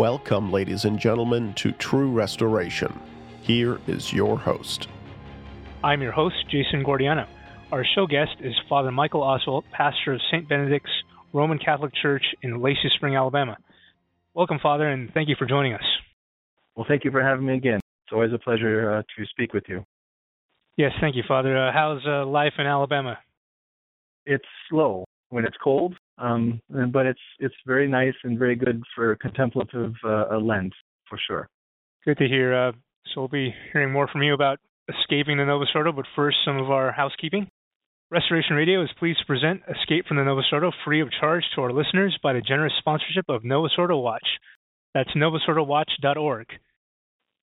Welcome, ladies and gentlemen, to True Restoration. Here is your host. I'm your host, Jason Guardiano. Our show guest is Father Michael Oswalt, pastor of St. Benedict's Roman Catholic Church in Lacey Spring, Alabama. Welcome, Father, and thank you for joining us. Well, thank you for having me again. It's always a pleasure uh, to speak with you. Yes, thank you, Father. Uh, how's uh, life in Alabama? It's slow when it's cold, um, but it's it's very nice and very good for contemplative uh, Lent for sure. Good to hear. Uh, so we'll be hearing more from you about escaping the Novus Ordo, but first, some of our housekeeping. Restoration Radio is pleased to present Escape from the Novus Ordo free of charge to our listeners by the generous sponsorship of Novus Ordo Watch. That's novusordowatch.org.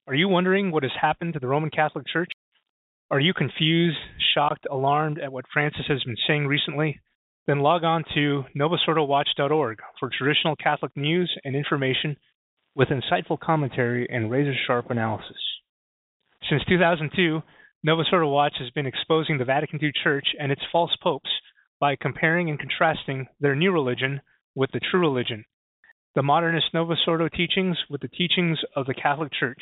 Are you wondering what has happened to the Roman Catholic Church? Are you confused, shocked, alarmed at what Francis has been saying recently? Then log on to novusordowatch.org for traditional Catholic news and information with insightful commentary and razor sharp analysis. Since 2002, Novus Ordo Watch has been exposing the Vatican II Church and its false popes by comparing and contrasting their new religion with the true religion, the modernist Novus Ordo teachings with the teachings of the Catholic Church.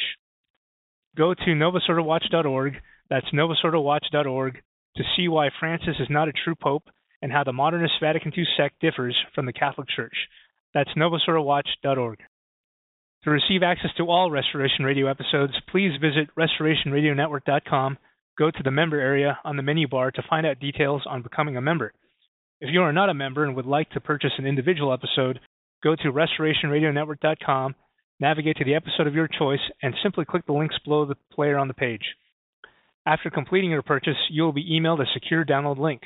Go to novusordowatch.org, that's novusordowatch.org, to see why Francis is not a true pope and how the modernist Vatican II sect differs from the Catholic Church. That's novusordowatch.org. To receive access to all Restoration Radio episodes, please visit restorationradionetwork.com, go to the member area on the menu bar to find out details on becoming a member. If you are not a member and would like to purchase an individual episode, go to restorationradionetwork.com, navigate to the episode of your choice, and simply click the links below the player on the page. After completing your purchase, you will be emailed a secure download link.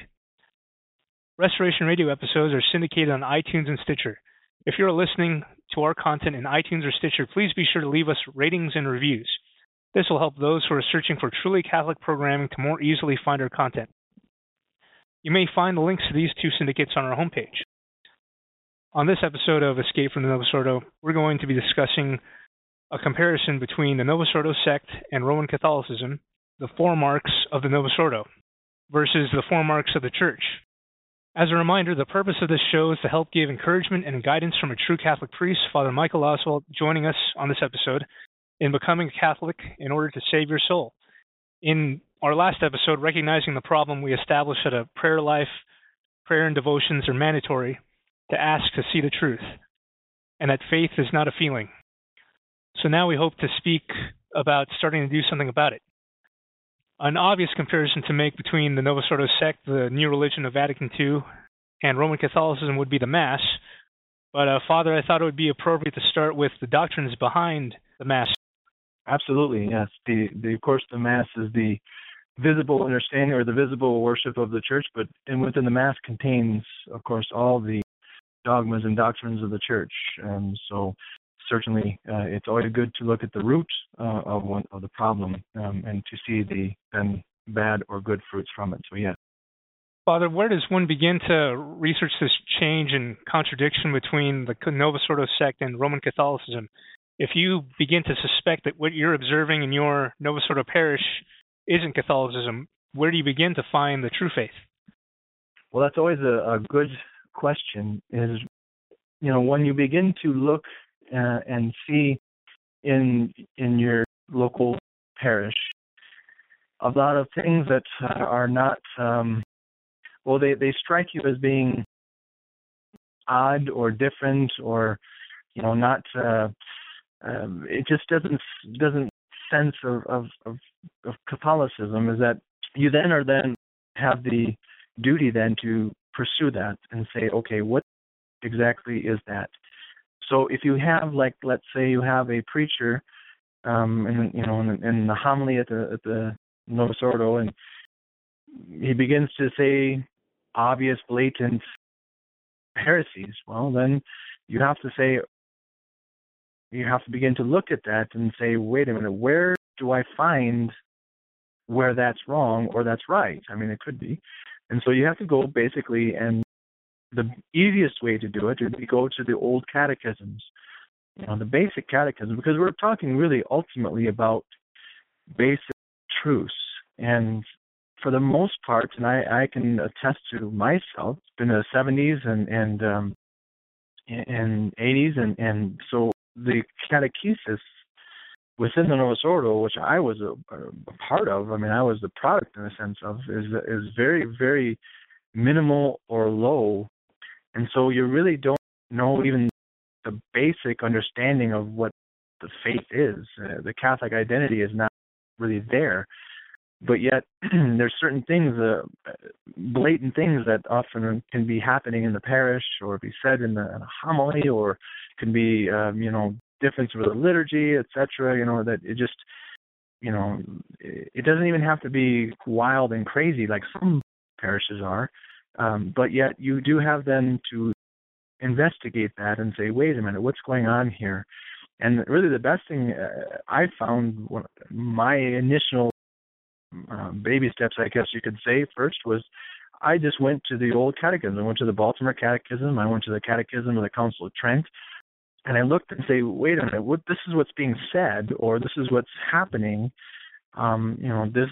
Restoration Radio episodes are syndicated on iTunes and Stitcher. If you're listening to our content in iTunes or Stitcher, please be sure to leave us ratings and reviews. This will help those who are searching for truly Catholic programming to more easily find our content. You may find the links to these two syndicates on our homepage. On this episode of Escape from the Novus Ordo, we're going to be discussing a comparison between the Novus Ordo sect and Roman Catholicism, the four marks of the Novus Ordo, versus the four marks of the Church, as a reminder, the purpose of this show is to help give encouragement and guidance from a true Catholic priest, Father Michael Oswalt, joining us on this episode in becoming a Catholic in order to save your soul. In our last episode, recognizing the problem, we established that a prayer life, prayer and devotions are mandatory to ask to see the truth, and that faith is not a feeling. So now we hope to speak about starting to do something about it. An obvious comparison to make between the Novus Ordo sect, the new religion of Vatican II, and Roman Catholicism would be the Mass. But, uh, Father, I thought it would be appropriate to start with the doctrines behind the Mass. Absolutely, yes. The, the of course, the Mass is the visible understanding or the visible worship of the Church, but and within the Mass contains, of course, all the dogmas and doctrines of the Church. And so certainly uh, it's always good to look at the root uh, of one of the problem um, and to see the then bad or good fruits from it. So yes. Father, where does one begin to research this change and contradiction between the Novus Ordo sect and Roman Catholicism? If you begin to suspect that what you're observing in your Novus Ordo parish isn't Catholicism, where do you begin to find the true faith? Well, that's always a, a good question. Is you know when you begin to look uh, and see in in your local parish. A lot of things that are not um, well they they strike you as being odd or different or you know not uh, um, it just doesn't doesn't sense of, of of of Catholicism is that you then are then have the duty then to pursue that and say okay what exactly is that so if you have like let's say you have a preacher um in you know in, in the homily at the at the Novus Ordo and he begins to say obvious blatant heresies, well then you have to say you have to begin to look at that and say, wait a minute, where do I find where that's wrong or that's right? I mean, it could be. And so you have to go basically and the easiest way to do it would be go to the old catechisms, you know, the basic catechism, because we're talking really ultimately about basic truths. And for the most part, and I, I can attest to myself, it's been in the 70s and and um, and 80s, and and so the catechesis within the Novus Ordo, which I was a, a part of. I mean, I was the product in a sense of is is very very minimal or low, and so you really don't know even the basic understanding of what the faith is. Uh, the Catholic identity is not really there but yet there's certain things, uh, blatant things that often can be happening in the parish or be said in, the, in a homily or can be, um, you know, difference with the liturgy, etc. You know that it just, you know, it doesn't even have to be wild and crazy like some parishes are, um, but yet you do have then to investigate that and say, wait a minute, what's going on here? And really, the best thing uh, I found, my initial um, baby steps, I guess you could say, first was I just went to the old catechism. I went to the Baltimore Catechism. I went to the Catechism of the Council of Trent, and I looked and say, wait a minute, what this is what's being said, or this is what's happening. Um, you know, this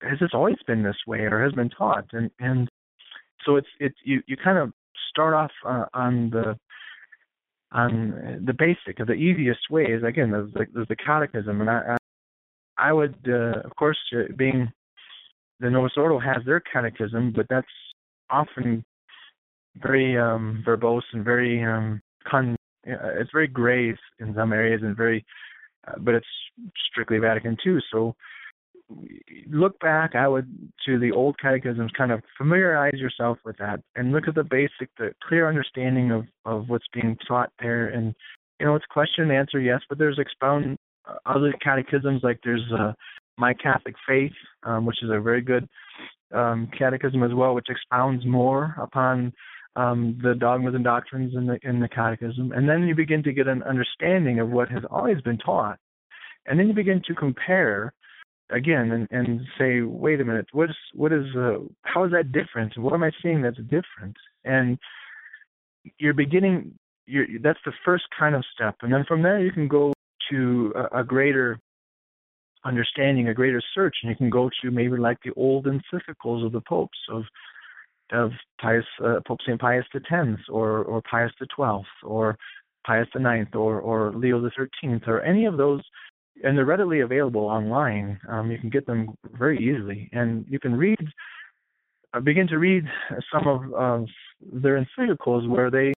has this always been this way, or has been taught, and and so it's it's you you kind of start off uh, on the on the basic of the easiest way is again there's the, there's the catechism and I, I would, uh, of course, uh, being the Novus Ordo has their catechism, but that's often very um, verbose and very um, con. Uh, it's very gray in some areas and very, uh, but it's strictly Vatican II. So look back. I would to the old catechisms, kind of familiarize yourself with that, and look at the basic, the clear understanding of of what's being taught there, and you know it's question and answer, yes, but there's expound other catechisms like there's uh, My Catholic Faith, um, which is a very good um, catechism as well, which expounds more upon um, the dogmas and doctrines in the in the catechism, and then you begin to get an understanding of what has always been taught, and then you begin to compare again and, and say, wait a minute, what is what is uh, how is that different? What am I seeing that's different? And you're beginning. You're, that's the first kind of step, and then from there you can go to a, a greater understanding, a greater search, and you can go to maybe like the old encyclicals of the popes of of Pius uh, Pope Saint Pius X or or Pius XII or Pius IX or or Leo the Thirteenth or any of those, and they're readily available online. Um, you can get them very easily, and you can read, uh, begin to read some of, of their encyclicals where they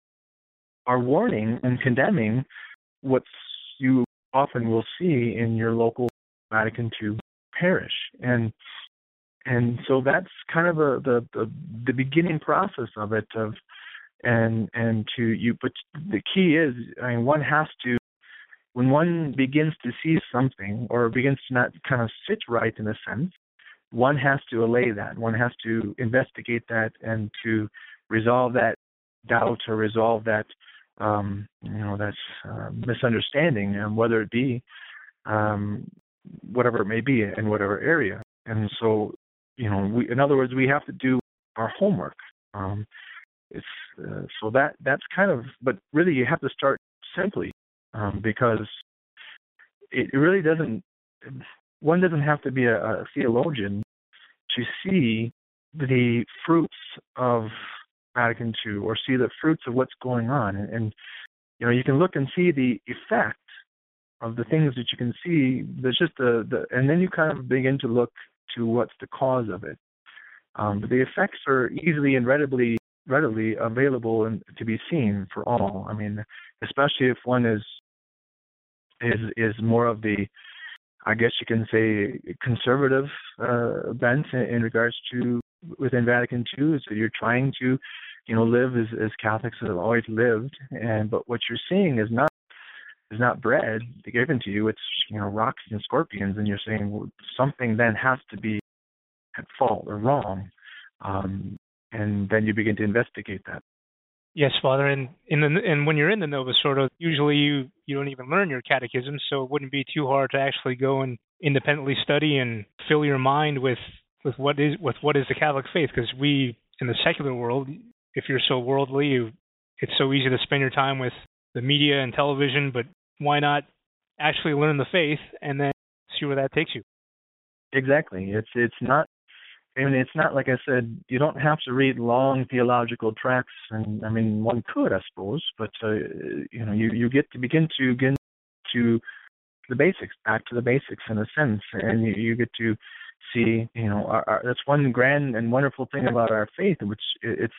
are warning and condemning what you often will see in your local Vatican II parish. And and so that's kind of a, the, the the beginning process of it of and and to you but the key is I mean one has to when one begins to see something or begins to not kind of sit right in a sense, one has to allay that. One has to investigate that and to resolve that doubt or resolve that um, you know that's uh, misunderstanding, and whether it be um, whatever it may be in whatever area. And so, you know, we, in other words, we have to do our homework. Um, it's uh, so that that's kind of, but really, you have to start simply um, because it really doesn't. One doesn't have to be a, a theologian to see the fruits of Vatican II or see the fruits of what's going on. And, and you know, you can look and see the effect of the things that you can see. There's just the, the and then you kind of begin to look to what's the cause of it. Um, but the effects are easily and readily readily available and to be seen for all. I mean, especially if one is is is more of the I guess you can say conservative uh, bent in, regards to within Vatican II. So you're trying to, you know, live as, as Catholics have always lived, and but what you're seeing is not is not bread given to you. It's you know rocks and scorpions, and you're saying well, something then has to be at fault or wrong, um, and then you begin to investigate that. Yes, Father, and in the and when you're in the Novus Ordo, usually you you don't even learn your catechism, so it wouldn't be too hard to actually go and independently study and fill your mind with with what is with what is the Catholic faith because we in the secular world, if you're so worldly, you, it's so easy to spend your time with the media and television. But why not actually learn the faith and then see where that takes you? Exactly. It's it's not I mean, it's not like I said. You don't have to read long theological tracts, and I mean, one could, I suppose, but uh, you know, you you get to begin to get to the basics, back to the basics in a sense, and you, you get to see, you know, our, our, that's one grand and wonderful thing about our faith, which it's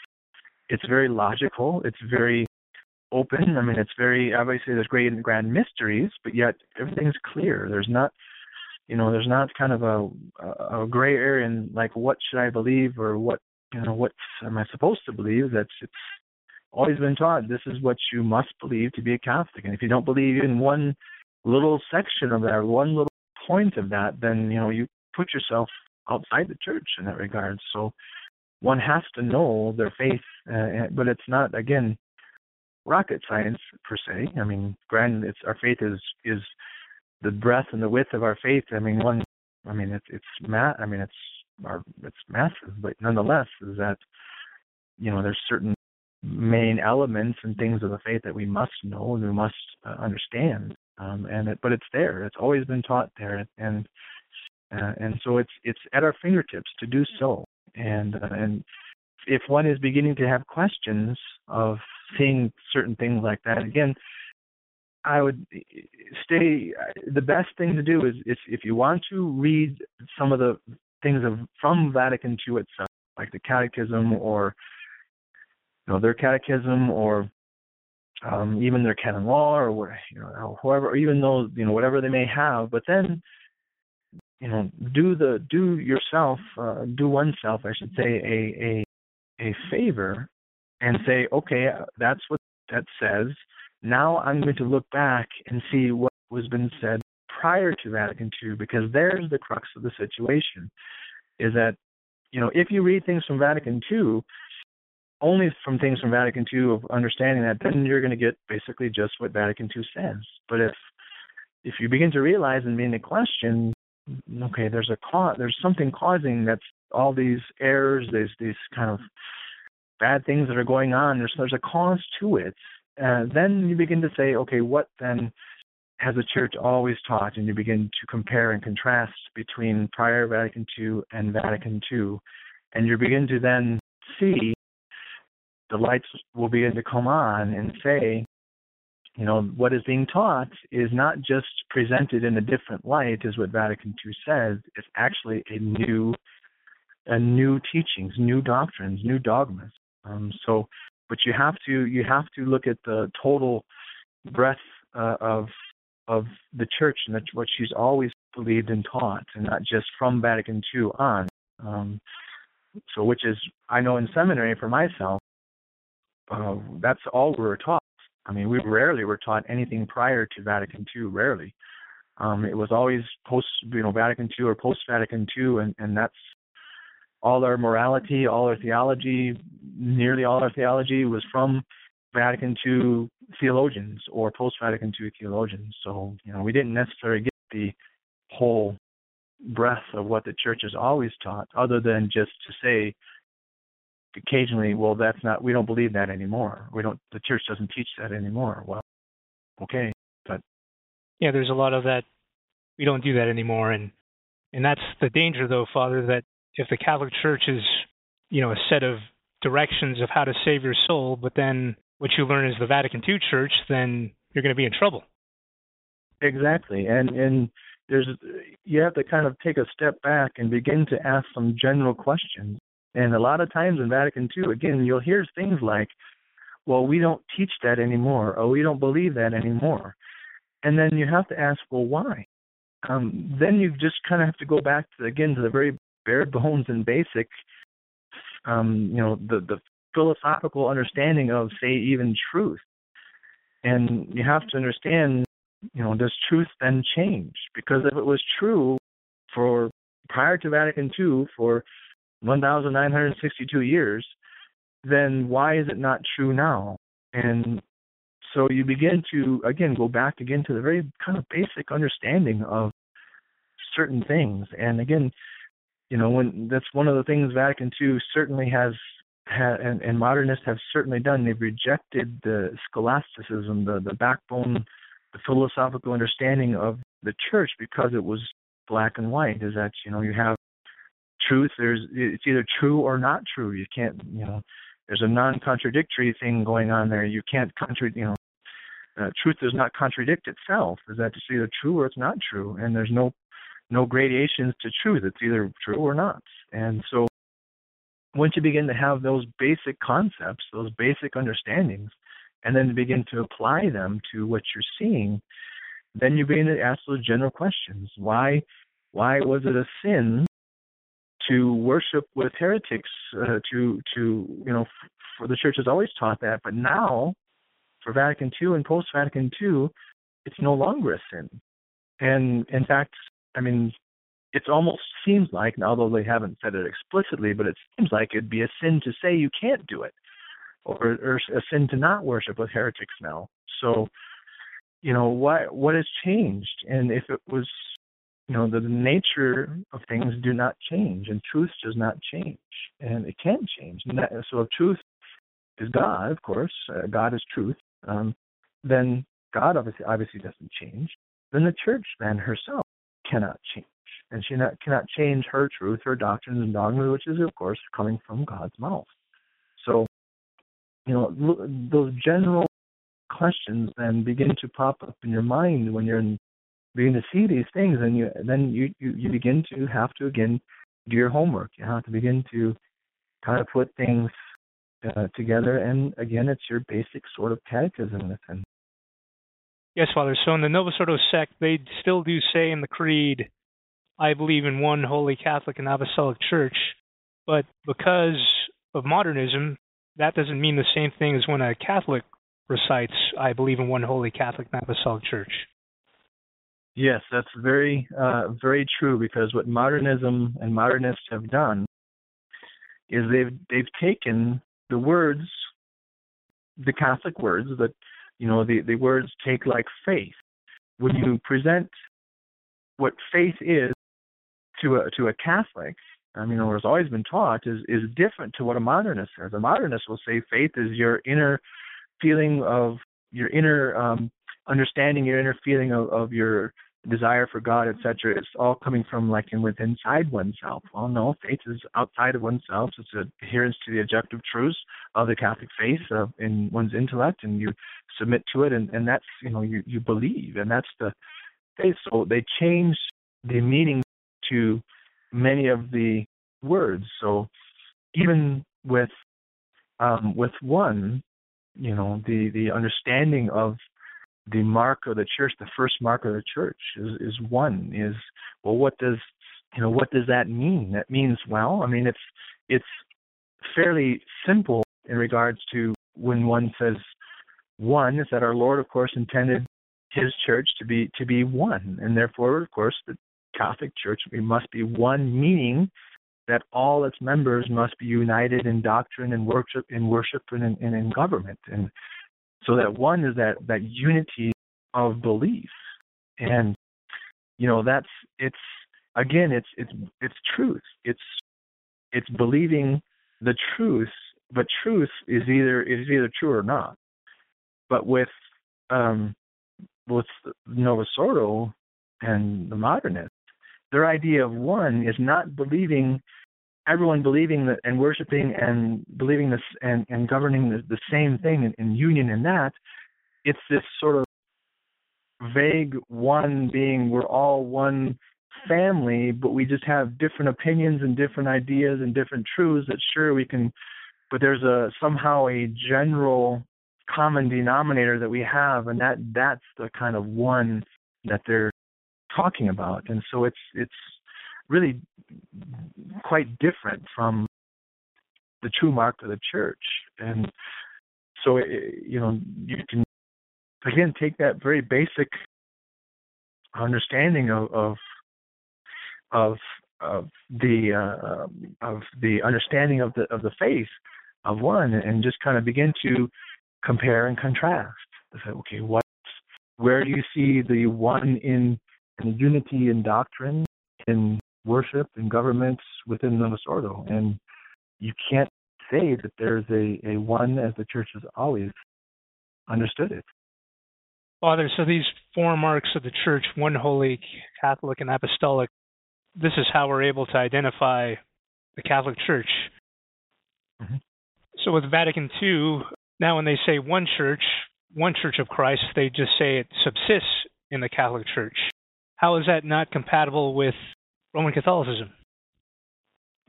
it's very logical, it's very open. I mean, it's very obviously there's great and grand mysteries, but yet everything's clear. There's not, you know, there's not kind of a a gray area in like what should I believe or what you know what am I supposed to believe. That's it's always been taught. This is what you must believe to be a Catholic, and if you don't believe in one little section of that, one little point of that, then you know you put yourself outside the church in that regard. So one has to know their faith, uh, but it's not again rocket science per se. I mean, granted, it's our faith is is the breadth and the width of our faith. I mean, one, I mean, it's it's ma- I mean, it's our it's massive, but nonetheless, is that you know there's certain main elements and things of the faith that we must know and we must uh, understand. Um, and it, but it's there. It's always been taught there, and uh, and so it's it's at our fingertips to do so. And uh, and if one is beginning to have questions of seeing certain things like that again, I would stay. The best thing to do is if if you want to read some of the things of from Vatican II itself, like the Catechism or you know their Catechism or um, even their canon law or you know whoever, or even though you know whatever they may have, but then you know do the do yourself uh, do oneself I should say a a a favor and say okay that's what that says now I'm going to look back and see what was been said prior to Vatican II because there's the crux of the situation is that you know if you read things from Vatican II only from things from Vatican II of understanding that then you're going to get basically just what Vatican II says but if if you begin to realize and begin to question okay, there's a cause, there's something causing that's all these errors, there's these kind of bad things that are going on. There's there's a cause to it. And then you begin to say, okay, what then has the church always taught? And you begin to compare and contrast between prior Vatican II and Vatican II. And you begin to then see the lights will begin to come on and say, you know, what is being taught is not just presented in a different light, is what Vatican II says. It's actually a new, a new teachings, new doctrines, new dogmas. Um, so, but you have to you have to look at the total breadth uh, of of the church and that's what she's always believed and taught, and not just from Vatican II on. Um, so, which is I know in seminary for myself, uh, that's all we were taught I mean, we rarely were taught anything prior to Vatican II. Rarely. Um, it was always post, you know, Vatican II or post Vatican II, and and that's all our morality, all our theology, nearly all our theology was from Vatican II theologians or post Vatican II theologians. So you know, we didn't necessarily get the whole breadth of what the church has always taught, other than just to say occasionally, well, that's not, we don't believe that anymore. We don't, the church doesn't teach that anymore. Well, okay, but. Yeah, there's a lot of that. We don't do that anymore. And, and that's the danger, though, Father, that if the Catholic Church is, you know, a set of directions of how to save your soul, but then what you learn is the Vatican II Church, then you're going to be in trouble. Exactly. And, and, there's you have to kind of take a step back and begin to ask some general questions and a lot of times in Vatican II, again, you'll hear things like, well, we don't teach that anymore, or we don't believe that anymore. And then you have to ask, well, why? Um, then you just kind of have to go back to again to the very bare bones and basic, um, you know, the the philosophical understanding of say even truth. And you have to understand, you know, does truth then change? Because if it was true for prior to Vatican II for 1,962 years, then why is it not true now? And so you begin to, again, go back again to the very kind of basic understanding of certain things. And again, you know, when that's one of the things Vatican II certainly has had, and, and modernists have certainly done. They've rejected the scholasticism, the the backbone, the philosophical understanding of the church because it was black and white. Is that you know you have truth. There's it's either true or not true. You can't you know there's a non-contradictory thing going on there. You can't contra you know uh, truth does not contradict itself. Is that it's either true or it's not true, and there's no no gradations to truth. It's either true or not. And so once you begin to have those basic concepts, those basic understandings, and then begin to apply them to what you're seeing, then you begin to ask those general questions. Why why was it a sin to worship with heretics? Uh, to to you know, for the church has always taught that, but now for Vatican II and post Vatican II, it's no longer a sin. And in fact, I mean, it almost seems like, although they haven't said it explicitly, but it seems like it'd be a sin to say you can't do it, or, or a sin to not worship with heretics now. So, you know, what what has changed? And if it was, you know, the, nature of things do not change, and truth does not change, and it can't change. And that, so, if truth is God, of course, uh, God is truth, um, then God obviously obviously doesn't change. Then the church then herself cannot change, and she not, cannot change her truth, her doctrines and dogmas, which is of course coming from God's mouth. So, you know, those general questions then begin to pop up in your mind when you're in, begin to see these things, and you then you, you you begin to have to again do your homework. You have to begin to kind of put things uh, together. And again, it's your basic sort of catechism him. Yes, Father. So in the Novus Ordo sect, they still do say in the creed, I believe in one holy Catholic and Apostolic Church. But because of modernism, that doesn't mean the same thing as when a Catholic recites, I believe in one holy Catholic and Apostolic Church. Yes, that's very, uh, very true. Because what modernism and modernists have done is they've they've taken the words, the Catholic words that, you know, the, the words take like faith. When you present what faith is to a to a Catholic, I mean, or has always been taught, is is different to what a modernist says. A modernist will say faith is your inner feeling of your inner um, understanding, your inner feeling of, of your desire for God, etc. It's all coming from like in with inside oneself. Well, no, faith is outside of oneself. It's adherence to the objective truths of the Catholic faith uh, in one's intellect, and you submit to it, and, and that's you know you you believe, and that's the faith. So they change the meaning to many of the words. So even with um, with one, you know, the the understanding of the mark of the church, the first mark of the church is, is one. Is well, what does you know? What does that mean? That means well, I mean, it's it's fairly simple in regards to when one says one is that our Lord, of course, intended His church to be to be one, and therefore, of course, the Catholic Church we must be one, meaning that all its members must be united in doctrine and worship, in worship and in, and in government, and so that one is that that unity of belief, and you know that's it's again it's it's it's truth. It's it's believing the truth, but truth is either is either true or not. But with um, with Novus Ordo and the modernists, their idea of one is not believing everyone believing that and worshiping and believing this and, and governing the, the same thing in, in union in that, it's this sort of vague one being we're all one family, but we just have different opinions and different ideas and different truths that sure we can but there's a somehow a general common denominator that we have and that that's the kind of one that they're talking about. And so it's it's really quite different from the true mark of the church. And so, you know, you can again take that very basic understanding of of of, of the uh, of the understanding of the of the faith of one, and just kind of begin to compare and contrast. Okay, what where do you see the one in, in unity in doctrine, in worship and governments within the Ordo. And you can't say that there's a, a one as the church has always understood it. Father, so these four marks of the church, one holy, Catholic, and apostolic, this is how we're able to identify the Catholic Church. Mm-hmm. So with Vatican II, now when they say one church, one church of Christ, they just say it subsists in the Catholic Church. How is that not compatible with Roman Catholicism?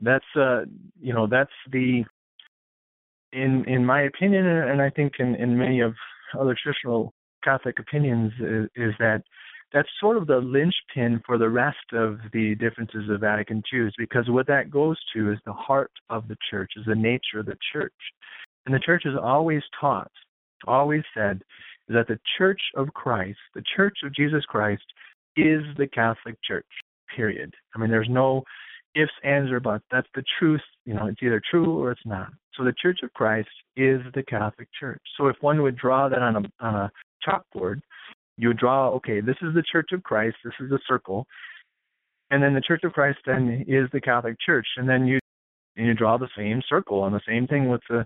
That's uh, you know, that's the in in my opinion, and I think in in many of other traditional Catholic opinions, is, is that that's sort of the linchpin for the rest of the differences of Vatican II, because what that goes to is the heart of the church, is the nature of the church. And the church has always taught, always said, that the church of Christ, the church of Jesus Christ, is the Catholic Church, period. I mean, there's no ifs, ands, or buts. That's the truth. You know, it's either true or it's not. So the Church of Christ is the Catholic Church. So if one would draw that on a on a chalkboard, you would draw, okay, this is the Church of Christ, this is a circle, and then the Church of Christ then is the Catholic Church, and then you and you draw the same circle and the same thing with the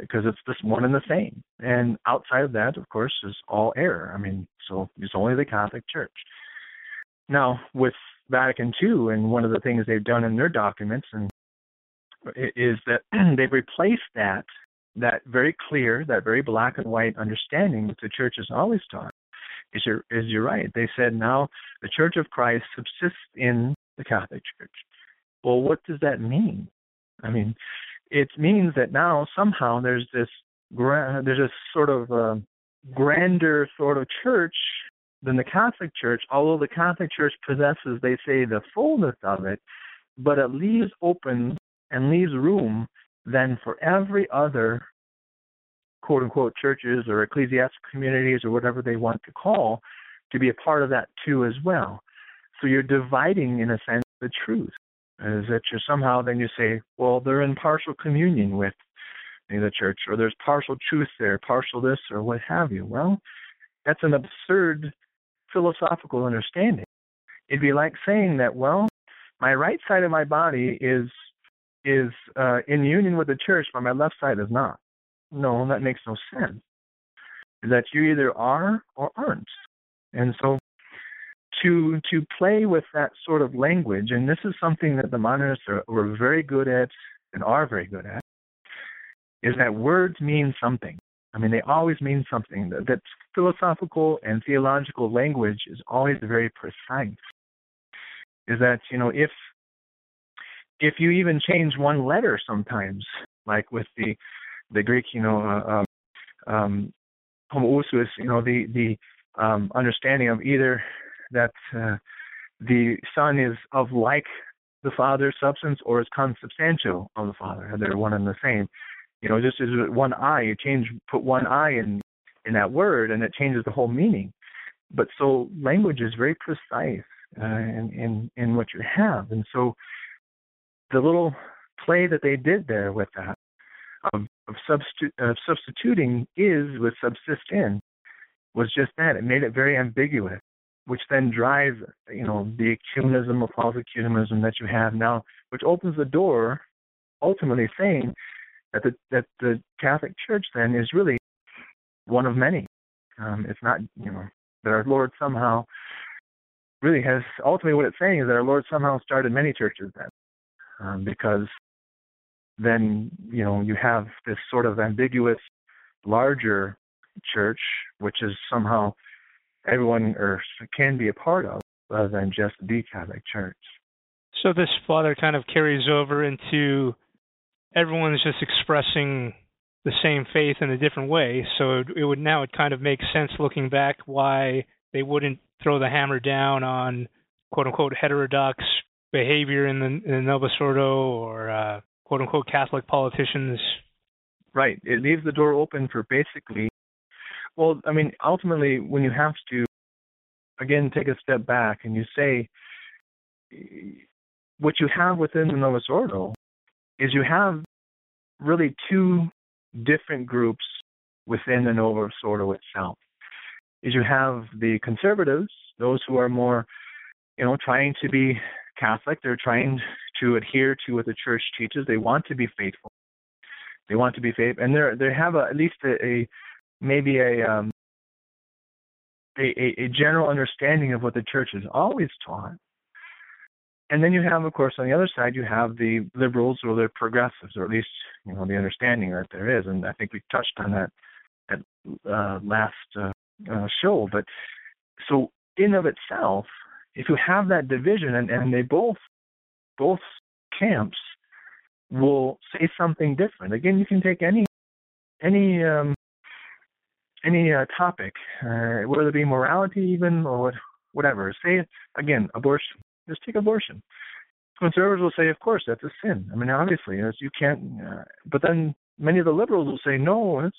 because it's this one and the same. And outside of that, of course, is all error. I mean, so it's only the Catholic Church. Now, with Vatican II, and one of the things they've done in their documents, and is that they've replaced that that very clear, that very black and white understanding that the church has always taught. Is you're, is you're right. They said now the Church of Christ subsists in the Catholic Church. Well, what does that mean? I mean, it means that now somehow there's this there's a sort of uh, grander sort of church than the Catholic Church, although the Catholic Church possesses, they say, the fullness of it, but it leaves open and leaves room then for every other quote unquote churches or ecclesiastical communities or whatever they want to call to be a part of that too as well. So you're dividing in a sense the truth. Is that you're somehow then you say, well, they're in partial communion with the church, or there's partial truth there, partial this, or what have you. Well, that's an absurd philosophical understanding. It'd be like saying that, well, my right side of my body is is uh, in union with the church, but my left side is not. No, that makes no sense. That you either are or aren't. And so to to play with that sort of language, and this is something that the modernists are, were very good at and are very good at, is that words mean something. I mean, they always mean something. That, that philosophical and theological language is always very precise. Is that you know if if you even change one letter sometimes, like with the the Greek, you know, uh, um, um, homoousios, you know, the the um, understanding of either that uh, the Son is of like the Father's substance or is consubstantial of the Father. They're one and the same. You know, just is one I, you change, put one I in in that word, and it changes the whole meaning. But so language is very precise uh, in, in in what you have, and so the little play that they did there with that of, of, of substituting is with subsist in was just that. It made it very ambiguous, which then drives, you know, the ecumenism or false ecumenism that you have now, which opens the door, ultimately saying that the that the Catholic Church then is really one of many. Um, it's not, you know, that our Lord somehow really has ultimately what it's saying is that our Lord somehow started many churches then um, because then you know you have this sort of ambiguous larger church which is somehow everyone or can be a part of rather than just the Catholic Church. So this father kind of carries over into everyone's just expressing the same faith in a different way. So it, would now it kind of makes sense looking back why they wouldn't throw the hammer down on quote unquote heterodox behavior in the, in Novus Ordo or uh, quote unquote Catholic politicians. Right. It leaves the door open for basically, well, I mean, ultimately, when you have to, again, take a step back and you say, what you have within the Novus Ordo is you have really two different groups within the Novus Ordo itself. Is you have the conservatives, those who are more, you know, trying to be Catholic. They're trying to adhere to what the church teaches. They want to be faithful. They want to be faithful, and they they have a, at least a, a maybe a, um, a a general understanding of what the church has always taught. And then you have, of course, on the other side, you have the liberals or the progressives, or at least you know the understanding that there is. And I think we touched on that at uh, last uh, uh, show. But so in of itself, if you have that division, and, and they both both camps will say something different. Again, you can take any any um, any uh, topic, uh, whether it be morality even or whatever. Say again, abortion. Just take abortion. Conservatives will say, of course, that's a sin. I mean, obviously, you can't. Uh, but then many of the liberals will say, no, it's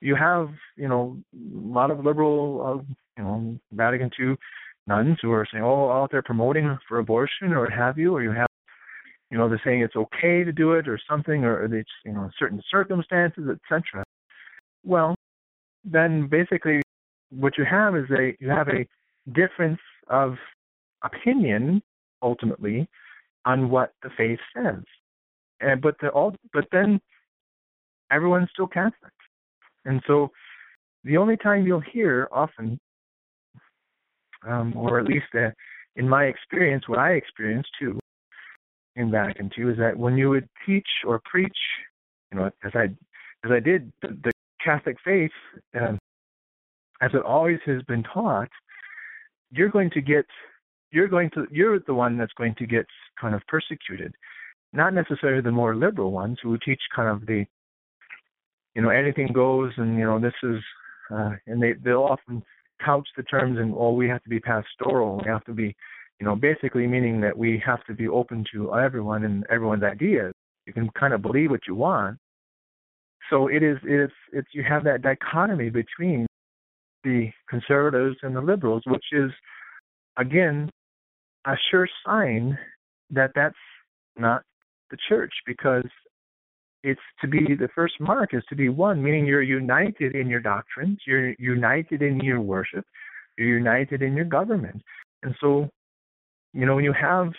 you have you know a lot of liberal uh, you know Vatican II nuns who are saying, oh, out there promoting for abortion or have you, or you have you know they're saying it's okay to do it or something, or it's you know certain circumstances, etc. Well, then basically what you have is a you have a difference of opinion ultimately on what the faith says. And but the all but then everyone's still Catholic. And so the only time you'll hear often um, or at least uh, in my experience, what I experienced too in Vatican II is that when you would teach or preach, you know, as I as I did the, the Catholic faith, um, as it always has been taught, you're going to get you're going to you're the one that's going to get kind of persecuted. Not necessarily the more liberal ones who teach kind of the you know anything goes and you know this is uh and they they'll often couch the terms and oh we have to be pastoral we have to be you know basically meaning that we have to be open to everyone and everyone's ideas. You can kind of believe what you want. So it is it's it's you have that dichotomy between the conservatives and the liberals which is again a sure sign that that's not the church because it's to be the first mark is to be one, meaning you're united in your doctrines, you're united in your worship, you're united in your government. And so, you know, when you have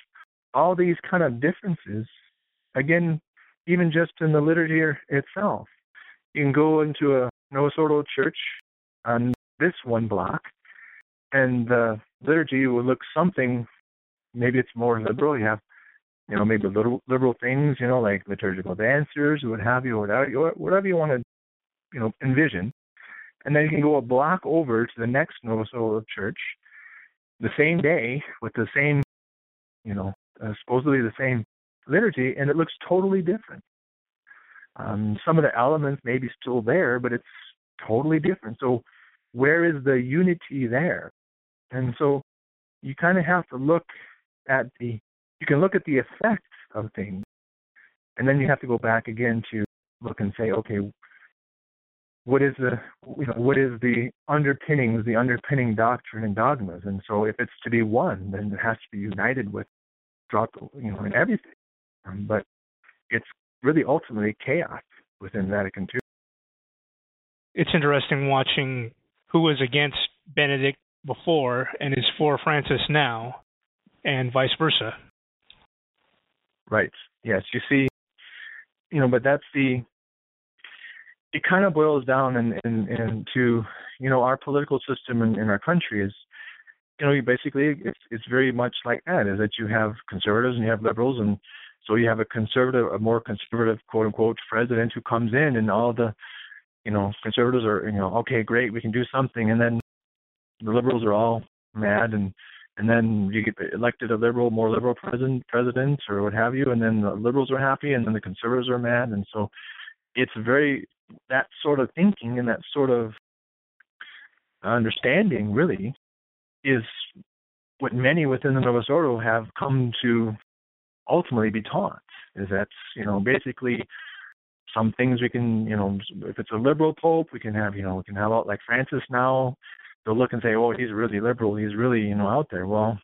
all these kind of differences, again, even just in the liturgy itself, you can go into a Novus Ordo church on this one block, and the liturgy will look something maybe it's more liberal. You have, you know, maybe little liberal things, you know, like liturgical dancers what have you, whatever, whatever you want to, you know, envision. And then you can go a block over to the next Novus Ordo church the same day with the same, you know, uh, supposedly the same liturgy, and it looks totally different. Um, some of the elements may be still there, but it's totally different. So, where is the unity there? And so, you kind of have to look at the you can look at the effects of things and then you have to go back again to look and say okay what is the you know what is the underpinnings the underpinning doctrine and dogmas? And so if it's to be one then it has to be united with drop you know in everything. Um, but it's really ultimately chaos within vatican ii it's interesting watching who was against benedict before and is for francis now and vice versa. Right. Yes. You see, you know, but that's the. It kind of boils down and and and to you know our political system in, in our country is, you know, basically it's it's very much like that. Is that you have conservatives and you have liberals and so you have a conservative, a more conservative quote unquote president who comes in and all the, you know, conservatives are you know okay great we can do something and then the liberals are all mad and and then you get elected a liberal, more liberal president, president or what have you, and then the liberals are happy, and then the conservatives are mad, and so it's very that sort of thinking and that sort of understanding really is what many within the Novus Ordo have come to ultimately be taught. Is that you know basically some things we can you know if it's a liberal pope we can have you know we can have like Francis now they'll look and say, "Oh, he's really liberal. He's really you know out there." Well,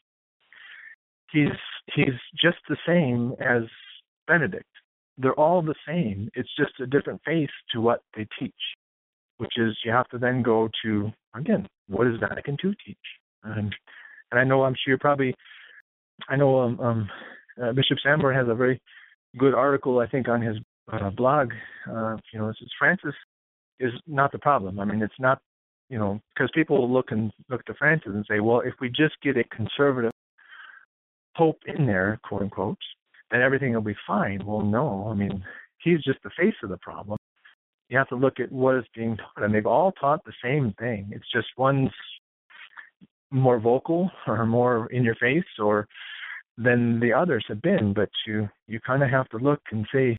he's he's just the same as Benedict. They're all the same. It's just a different face to what they teach, which is you have to then go to again, what does Vatican II teach? And and I know I'm sure probably, I know um, um uh, Bishop Sanborn has a very good article I think on his uh, blog. Uh, you know, it's Francis is not the problem. I mean, it's not you know, because people will look and look to Francis and say, well, if we just get a conservative pope in there, quote unquote, then everything will be fine. Well, no. I mean, he's just the face of the problem. You have to look at what is being taught, and they've all taught the same thing. It's just one's more vocal or more in your face, or than the others have been. But you you kind of have to look and say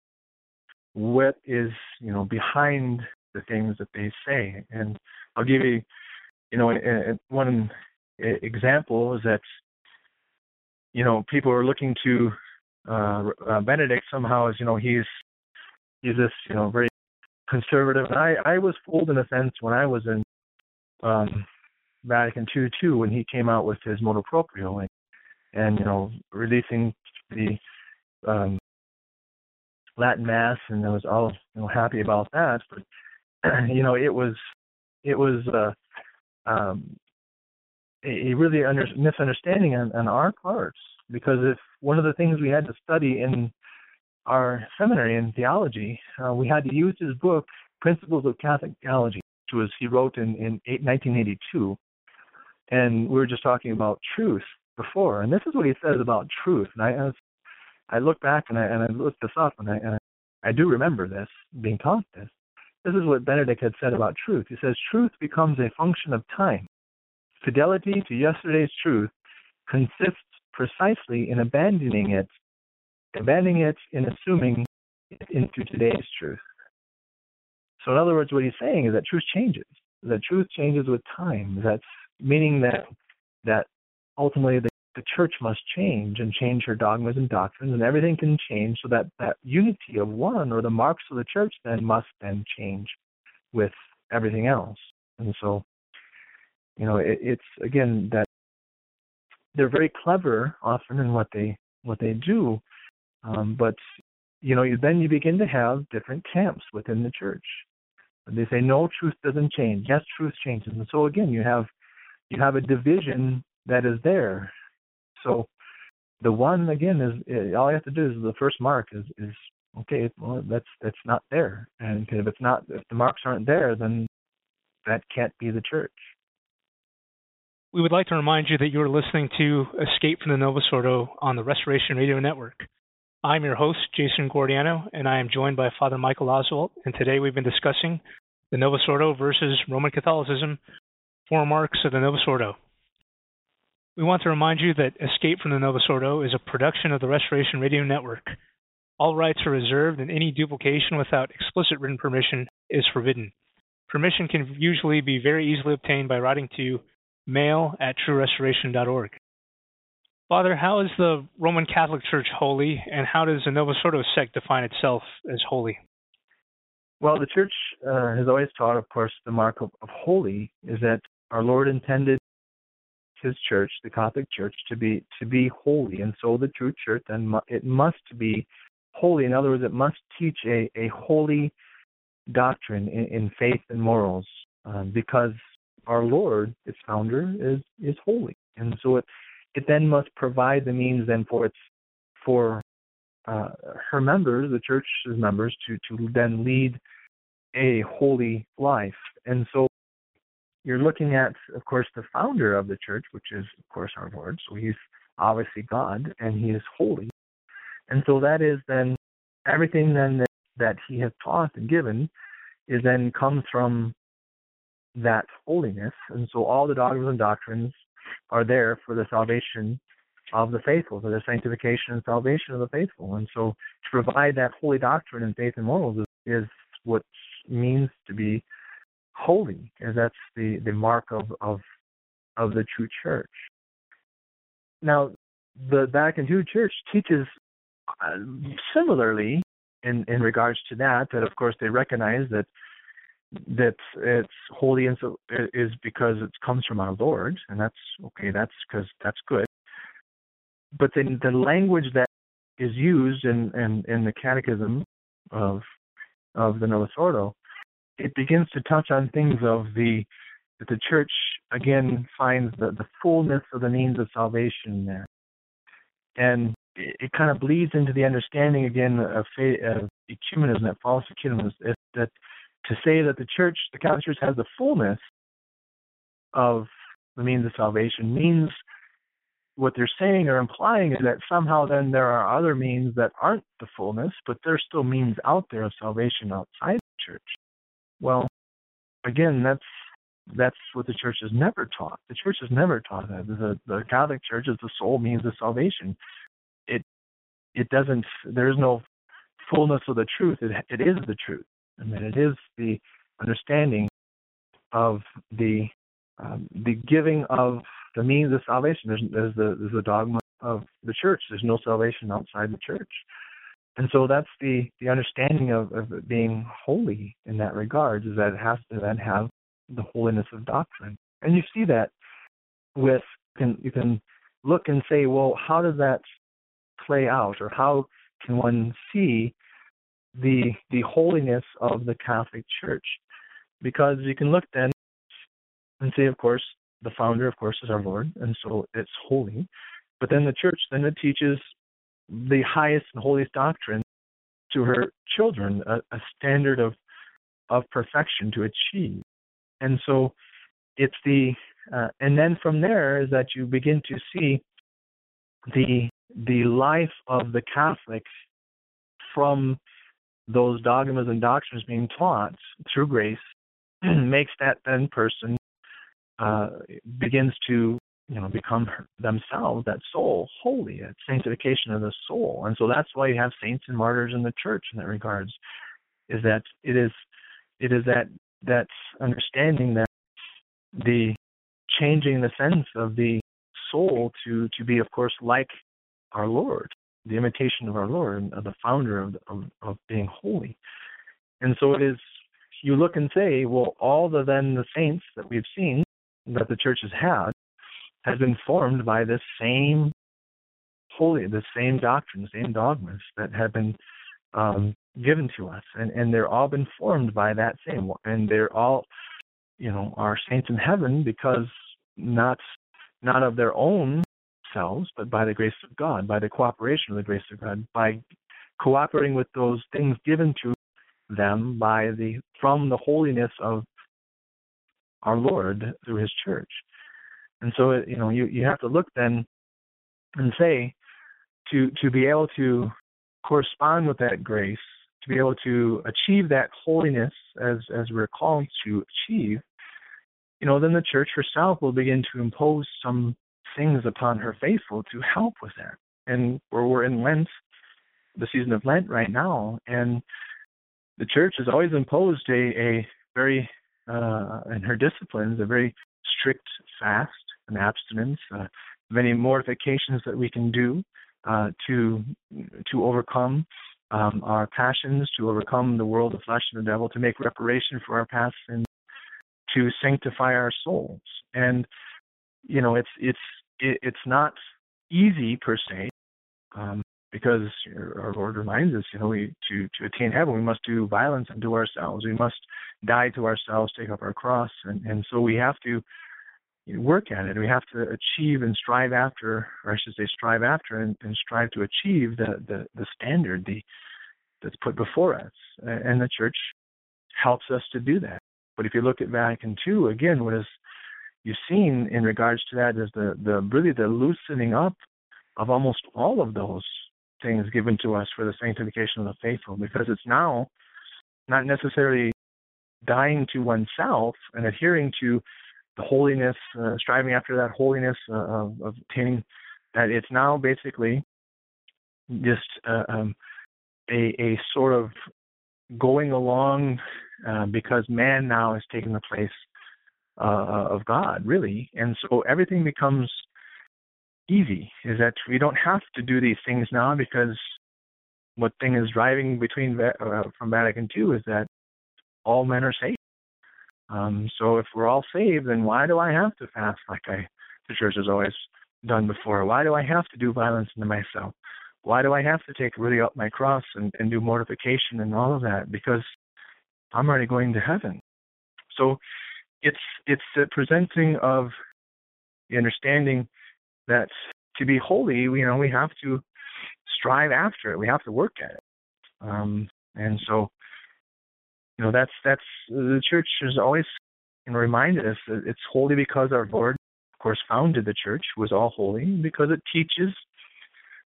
what is you know behind the things that they say. And I'll give you you know one example is that you know people are looking to uh, uh, Benedict somehow as you know he's he's this you know very conservative. And I I was fooled in a sense when I was in um, Vatican II too when he came out with his motu proprio and, and you know releasing the um, Latin Mass and I was all you know happy about that. But you know it was it was uh, um, a, really under, misunderstanding on, on our parts because if one of the things we had to study in our seminary in theology, uh, we had to use his book Principles of Catholic Theology, which was he wrote in in eight, 1982, and we were just talking about truth before, and this is what he says about truth. And I, I look back and I and I looked this up, and I and I, I do remember this being taught this. This is what Benedict had said about truth. He says truth becomes a function of time. Fidelity to yesterday's truth consists precisely in abandoning it, abandoning it in assuming it into today's truth. So, in other words, what he's saying is that truth changes. That truth changes with time. That's meaning that that ultimately the, the church must change and change her dogmas and doctrines, and everything can change so that that unity of one or the marks of the church then must then change with everything else. And so, you know, it, it's again that they're very clever often in what they what they do, um, but you know, you, then you begin to have different camps within the church. They say no, truth doesn't change. Yes, truth changes, and so again, you have you have a division that is there. So the one again is eh, all you have to do is the first mark is is okay. Well, that's that's not there, and if it's not if the marks aren't there, then that can't be the church. We would like to remind you that you are listening to Escape from the Novus Ordo on the Restoration Radio Network. I'm your host, Jason Guardiano, and I am joined by Father Michael Oswalt. And today we've been discussing the Novus Ordo versus Roman Catholicism, four marks of the Novus Ordo. We want to remind you that Escape from the Novus Ordo is a production of the Restoration Radio Network. All rights are reserved, and any duplication without explicit written permission is forbidden. Permission can usually be very easily obtained by writing to mail at truerestoration.org. Father, how is the Roman Catholic Church holy, and how does the Novus Ordo sect define itself as holy? Well, the Church uh, has always taught, of course, the mark of, of holy is that our Lord intended his church, the Catholic Church, to be to be holy, and so the true church then mu- it must be holy. In other words, it must teach a, a holy doctrine in, in faith and morals, um, because our Lord, its founder, is is holy, and so it it then must provide the means then for its for uh, her members, the church's members, to to then lead a holy life, and so you're looking at, of course, the founder of the church, which is, of course, our Lord. So he's obviously God and he is holy. And so that is then everything then that, that he has taught and given is then comes from that holiness. And so all the dogmas and doctrines are there for the salvation of the faithful, for the sanctification and salvation of the faithful. And so to provide that holy doctrine and faith and morals is, is what means to be holy, as that's the, the mark of, of of the true church. Now, the Vatican II Church teaches uh, similarly in in regards to that. That of course they recognize that that it's holy and so is because it comes from our Lord, and that's okay. That's because that's good. But then the language that is used in, in, in the Catechism of of the Novus Ordo it begins to touch on things of the that the church again finds the, the fullness of the means of salvation there. And it, it kind of bleeds into the understanding again of, faith, of ecumenism, that false ecumenism, that, that to say that the church, the Catholic Church has the fullness of the means of salvation means what they're saying or implying is that somehow then there are other means that aren't the fullness, but there's still means out there of salvation outside the church. Well, again, that's that's what the church has never taught. The church has never taught that. The, the Catholic Church is the sole means of salvation. It it doesn't. There is no fullness of the truth. It it is the truth, I mean, it is the understanding of the um, the giving of the means of salvation. There's, there's the there's the dogma of the church. There's no salvation outside the church, and so that's the the understanding of, of being holy in that regard is that it has to then have the holiness of doctrine. And you see that with can you can look and say, well, how does that play out, or how can one see the the holiness of the Catholic Church? Because you can look then and say, of course, the founder, of course, is our Lord, and so it's holy. But then the church then it teaches the highest and holiest doctrine to her children, a, a standard of of perfection to achieve. And so it's the uh, and then from there is that you begin to see the the life of the Catholic from those dogmas and doctrines being taught through grace makes that then person uh, begins to you know become themselves that soul holy that sanctification of the soul. And so that's why you have saints and martyrs in the church in that regards is that it is it is that that understanding that the changing the sense of the soul to to be of course like our lord the imitation of our lord of the founder of, of of being holy. And so it is you look and say well all the then the saints that we've seen that the church has had has been formed by this same holy the same doctrines, the same dogmas that have been um, given to us, and and they're all been formed by that same, and they're all, you know, are saints in heaven because not not of their own selves, but by the grace of God, by the cooperation of the grace of God, by cooperating with those things given to them by the from the holiness of our Lord through His church. And so, you know, you you have to look then and say to to be able to correspond with that grace to be able to achieve that holiness as as we're called to achieve, you know, then the church herself will begin to impose some things upon her faithful to help with that. And where we're in Lent, the season of Lent right now, and the church has always imposed a, a very uh, in her disciplines a very strict fast and abstinence, uh, many mortifications that we can do uh, to to overcome um, our passions, to overcome the world, the flesh, and the devil, to make reparation for our past sins, to sanctify our souls. And you know, it's it's it, it's not easy per se, um, because our Lord reminds us, you know, we to to attain heaven, we must do violence unto ourselves. We must die to ourselves, take up our cross, and and so we have to work at it. We have to achieve and strive after, or I should say, strive after and, and strive to achieve the, the, the standard the, that's put before us. And the church helps us to do that. But if you look at Vatican II, again, what is you've seen in regards to that is the, the really the loosening up of almost all of those things given to us for the sanctification of the faithful, because it's now not necessarily dying to oneself and adhering to the holiness, uh, striving after that holiness uh, of, attaining that it's now basically just uh, um, a, a sort of going along uh, because man now is taking the place uh, of God, really. And so everything becomes easy, is that we don't have to do these things now because what thing is driving between uh, from Vatican II is that all men are saved. Um, so if we're all saved, then why do I have to fast like I the church has always done before? Why do I have to do violence to myself? Why do I have to take really up my cross and, and do mortification and all of that? Because I'm already going to heaven. So it's it's the presenting of the understanding that to be holy, you know, we have to strive after it. We have to work at it. Um, and so you know that's that's the church has always reminded us that it's holy because our Lord of course, founded the church was all holy because it teaches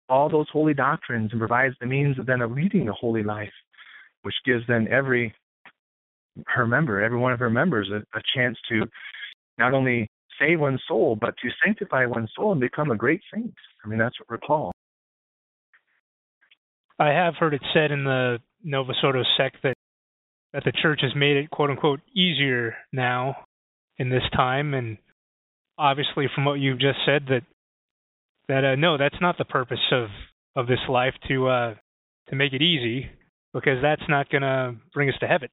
all those holy doctrines and provides the means of then of leading a holy life, which gives then every her member, every one of her members, a, a chance to not only save one's soul, but to sanctify one's soul and become a great saint. I mean, that's what we're called. I have heard it said in the Novus Ordo sect that that the church has made it quote unquote easier now in this time, and obviously from what you've just said that that uh, no, that's not the purpose of of this life to uh, to make it easy because that's not going to bring us to heaven.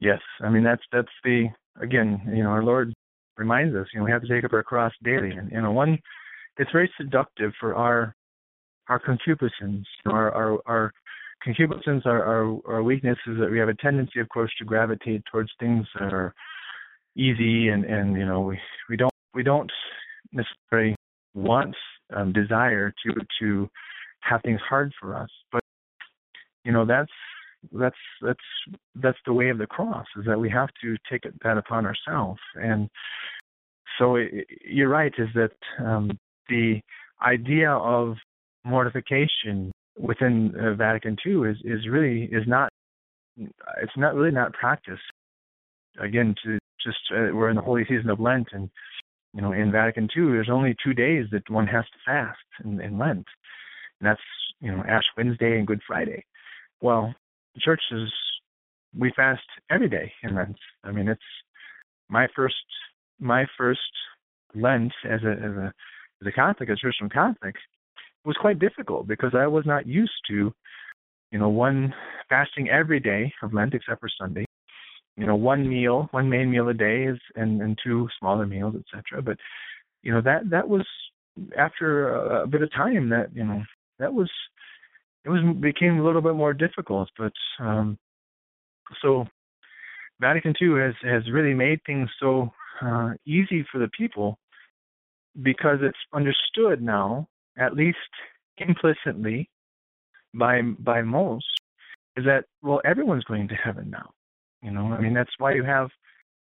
Yes, I mean that's that's the again, you know, our Lord reminds us, you know, we have to take up our cross daily, and you know, one, it's very seductive for our our concupiscence, our our, our concupiscence, our, our our weaknesses that we have a tendency, of course, to gravitate towards things that are easy, and and you know, we we don't we don't necessarily want um, desire to to have things hard for us, but you know, that's that's that's that's the way of the cross is that we have to take it that upon ourselves. And so it, you're right is that um, the idea of mortification within uh, Vatican II is is really is not it's not really not practiced. Again to just uh, we're in the holy season of Lent and you know in Vatican II there's only two days that one has to fast in, in Lent. And that's you know Ash Wednesday and Good Friday. Well the churches we fast every day in Lent. I mean, it's my first my first Lent as a as a as a Catholic, a Christian Catholic, was quite difficult because I was not used to, you know, one fasting every day of Lent except for Sunday. You know, one meal, one main meal a day is and and two smaller meals, etc. But you know that that was after a, a bit of time that you know that was it was became a little bit more difficult. But um, so Vatican II has has really made things so uh, easy for the people because it's understood now, at least implicitly, by by most, is that well everyone's going to heaven now. You know, I mean that's why you have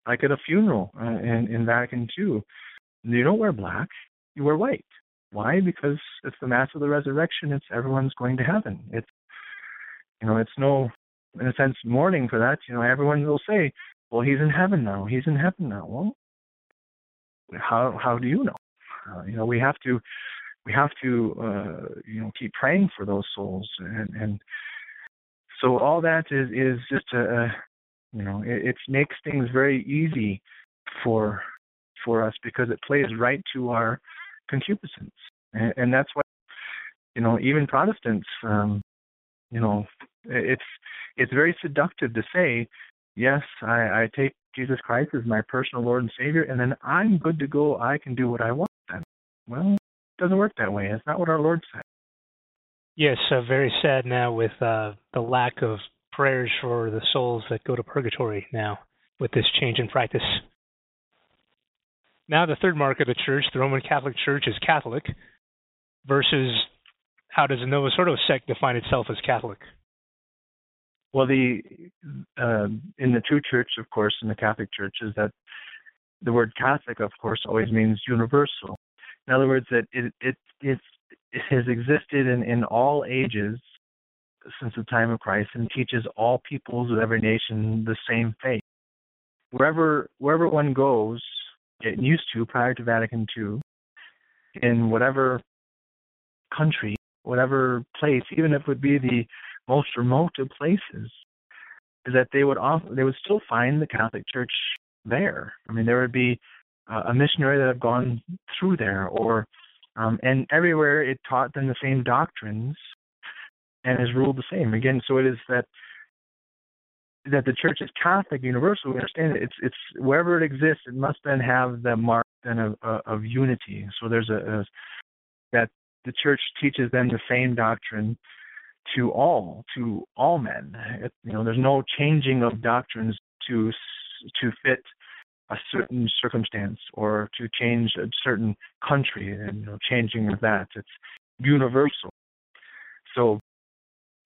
like at a funeral uh, in in Vatican II, you don't wear black, you wear white. Why? Because it's the mass of the resurrection. It's everyone's going to heaven. It's you know, it's no in a sense mourning for that. You know, everyone will say, "Well, he's in heaven now. He's in heaven now." Well, how how do you know? Uh, you know, we have to we have to uh, you know keep praying for those souls, and and so all that is is just a, a you know it, it makes things very easy for for us because it plays right to our concupiscence, and, and that's why you know even Protestants, um, you know, it's it's very seductive to say, yes, I, I take Jesus Christ as my personal Lord and Savior, and then I'm good to go. I can do what I want. Then, well, doesn't work that way. It's not what our Lord said. Yes, uh, very sad now with uh, the lack of prayers for the souls that go to purgatory now with this change in practice. Now, the third mark of the church, the Roman Catholic Church, is Catholic, versus how does the Novus Ordo sect define itself as Catholic? Well, the uh, in the true church, of course, in the Catholic Church, is that the word Catholic, of course, always means universal. In other words, that it it it, it has existed in, in all ages since the time of Christ and teaches all peoples of every nation the same faith. Wherever wherever one goes, it used to prior to Vatican II, in whatever country, whatever place, even if it would be the most remote of places, is that they would often, they would still find the Catholic Church there. I mean, there would be a missionary that had gone through there, or um, and everywhere it taught them the same doctrines and has ruled the same. Again, so it is that that the church is Catholic, universal. We understand it. It's it's wherever it exists, it must then have the mark then of of unity. So there's a, a that the church teaches them the same doctrine to all to all men. It, you know, there's no changing of doctrines to to fit a certain circumstance or to change a certain country and you know, changing that. It's universal. So,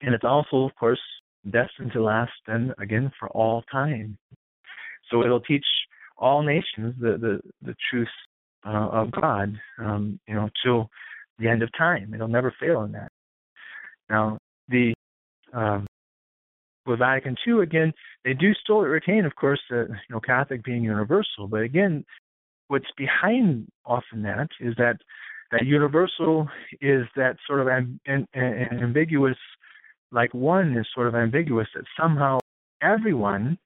and it's also, of course, destined to last then again for all time. So it'll teach all nations the, the, the truth uh, of God, um, you know, till the end of time. It'll never fail in that. Now, the um, with Vatican II, again, they do still retain, of course, the you know Catholic being universal. But again, what's behind often that is that that universal is that sort of amb- an, an ambiguous, like one is sort of ambiguous that somehow everyone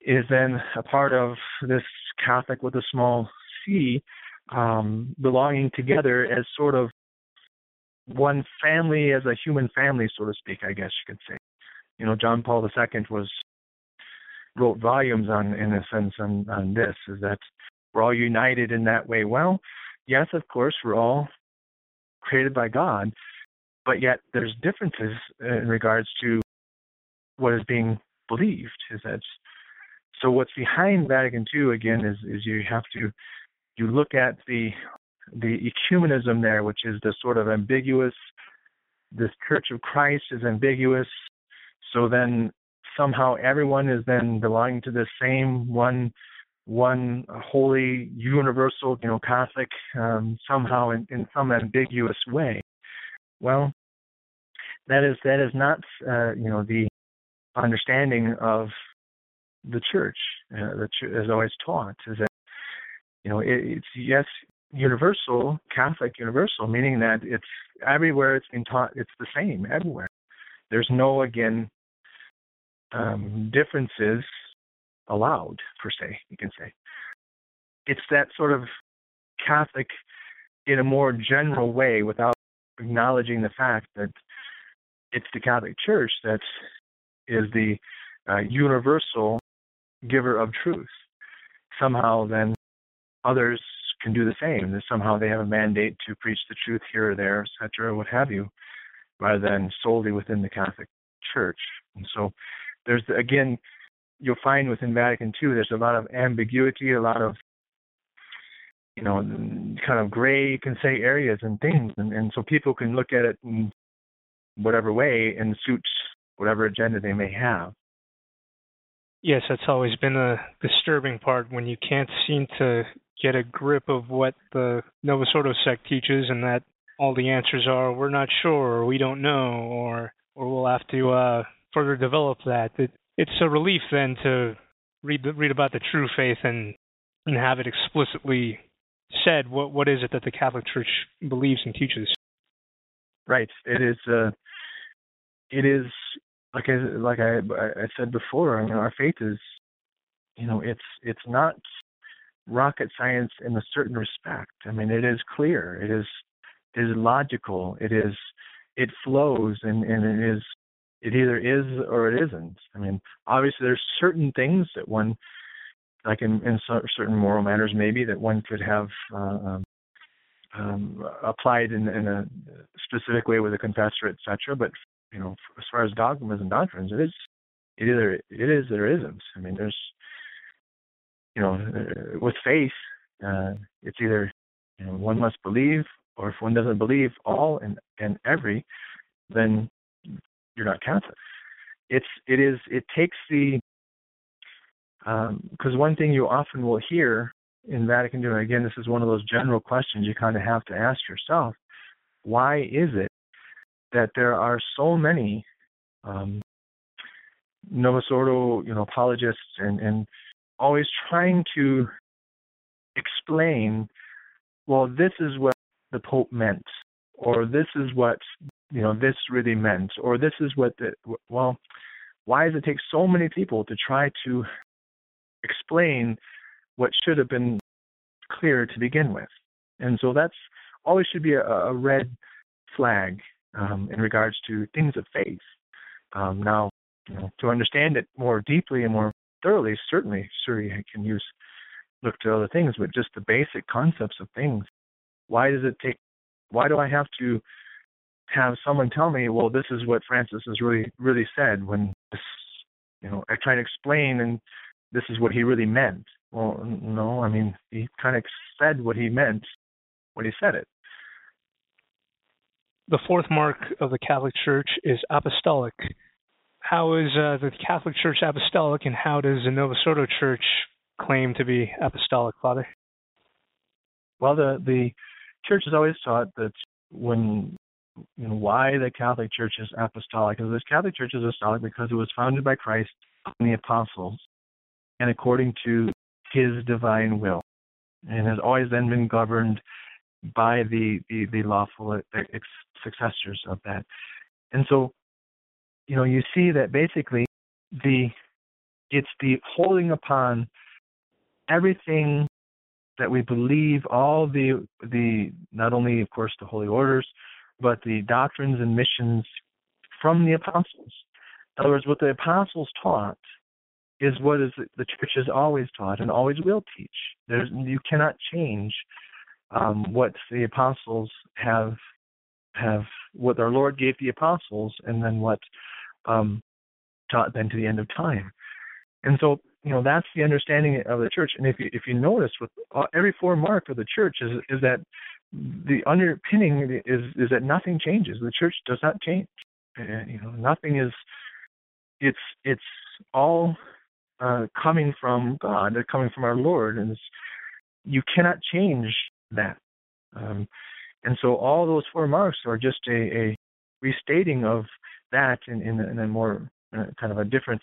is then a part of this Catholic with a small c, um, belonging together as sort of one family, as a human family, so to speak. I guess you could say. You know, John Paul II was wrote volumes on, in a sense, on, on this. Is that we're all united in that way? Well, yes, of course, we're all created by God, but yet there's differences in regards to what is being believed. Is that so? What's behind Vatican II again is is you have to you look at the the ecumenism there, which is the sort of ambiguous. This Church of Christ is ambiguous, so then somehow everyone is then belonging to the same one one holy universal you know catholic um, somehow in, in some ambiguous way. Well that is that is not uh, you know the understanding of the church uh, the church is always taught is that you know it, it's yes universal catholic universal meaning that it's everywhere it's been taught it's the same everywhere. There's no again um, differences allowed per se you can say. It's that sort of catholic in a more general way without acknowledging the fact that it's the catholic church that is the uh, universal giver of truth. Somehow then others can do the same. Somehow they have a mandate to preach the truth here or there etc what have you rather than solely within the catholic church. And so there's again you'll find within Vatican II there's a lot of ambiguity, a lot of you know kind of gray you can say areas and things, and, and so people can look at it in whatever way and suits whatever agenda they may have. Yes, that's always been a disturbing part when you can't seem to get a grip of what the Novus Ordo sect teaches, and that all the answers are we're not sure, or we don't know, or or we'll have to uh, further develop that. It, it's a relief then to read read about the true faith and and have it explicitly said. What what is it that the Catholic Church believes and teaches? Right. It is. Uh, it is like I like I I said before. I mean, our faith is, you know, it's it's not rocket science in a certain respect. I mean, it is clear. It is it is logical. It is it flows and and it is it either is or it isn't. I mean, obviously there's certain things that one, like in, in certain moral matters, maybe that one could have uh, um, um, applied in, in a specific way with a confessor, etc. But you know, as far as dogmas and doctrines, it is it either it is or isn't. I mean, there's you know, uh, with faith, uh, it's either you know one must believe, or if one doesn't believe all and and every, then you're not Catholic. It's it is it takes the because um, one thing you often will hear in Vatican II, again, this is one of those general questions you kind of have to ask yourself: Why is it that there are so many um, Novus Ordo, you know, apologists and and always trying to explain, well, this is what the Pope meant, or this is what you know this really meant or this is what the well why does it take so many people to try to explain what should have been clear to begin with? And so that's always should be a, a red flag um, in regards to things of faith. Um, now you know, to understand it more deeply and more thoroughly certainly sure you can use look to other things but just the basic concepts of things. Why does it take why do i have to have someone tell me, well, this is what Francis has really really said when this, you know, I try to explain and this is what he really meant. Well, no, I mean, he kind of said what he meant when he said it. The fourth mark of the Catholic Church is apostolic. How is uh, the Catholic Church apostolic, and how does the Novus Ordo Church claim to be apostolic, Father? Well, the the church has always taught that when you know why the Catholic Church is apostolic. Because the Catholic Church is apostolic because it was founded by Christ and the apostles, and according to His divine will, and has always then been governed by the the, the lawful uh, successors of that. And so, you know, you see that basically the it's the holding upon everything that we believe all the the not only of course the holy orders but the doctrines and missions from the apostles. In other words what the apostles taught is what is the church has always taught and always will teach. There's you cannot change um, what the apostles have have what our lord gave the apostles and then what um, taught then to the end of time. And so you know that's the understanding of the church. And if you if you notice, with every four mark of the church is is that the underpinning is is that nothing changes. The church does not change. you know, nothing is. It's it's all uh, coming from God, coming from our Lord, and you cannot change that. Um, and so all those four marks are just a, a restating of that in, in, in a more uh, kind of a different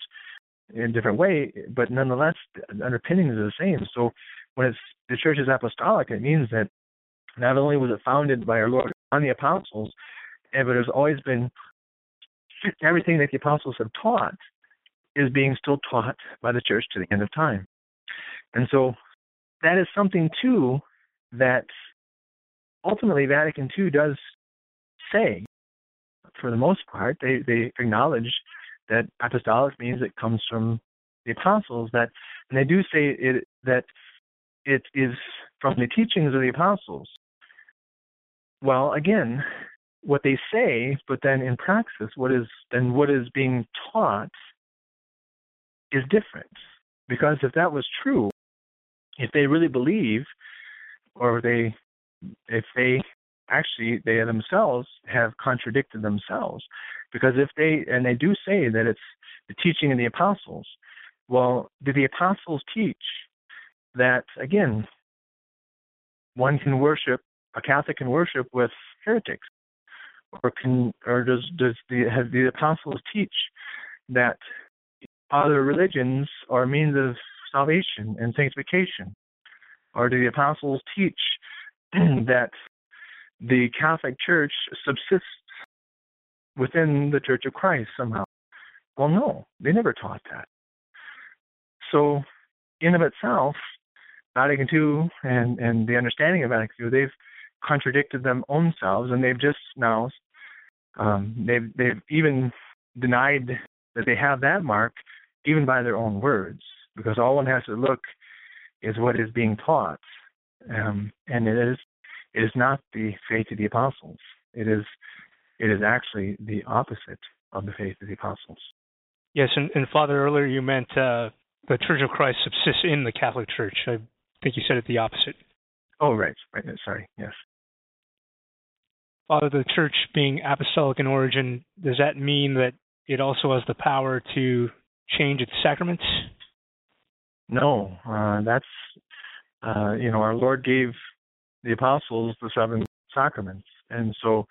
in a different way, but nonetheless, the underpinnings are the same. So when it's the church is apostolic, it means that not only was it founded by our Lord on the apostles, but it has always been everything that the apostles have taught is being still taught by the church to the end of time. And so that is something too that ultimately Vatican II does say. For the most part, they, they acknowledge that apostolic means it comes from the apostles that and they do say it that it is from the teachings of the apostles well again what they say but then in praxis what is then what is being taught is different. Because if that was true if they really believe or they if they actually they themselves have contradicted themselves because if they and they do say that it's the teaching of the apostles well did the apostles teach that again one can worship a catholic can worship with heretics or can or does does the have the apostles teach that other religions are means of salvation and sanctification or do the apostles teach that the Catholic Church subsists within the Church of Christ somehow. Well, no, they never taught that. So, in of itself, Vatican II and and the understanding of Vatican II, they've contradicted them own selves, and they've just now um, they've they've even denied that they have that mark, even by their own words, because all one has to look is what is being taught, um, and it is it is not the faith of the apostles. It is it is actually the opposite of the faith of the apostles. Yes, and, and Father, earlier you meant uh, the Church of Christ subsists in the Catholic Church. I think you said it the opposite. Oh, right, right. Sorry. Yes. Father, the Church being apostolic in origin, does that mean that it also has the power to change its sacraments? No, uh, that's uh, you know our Lord gave the apostles the seven sacraments. And so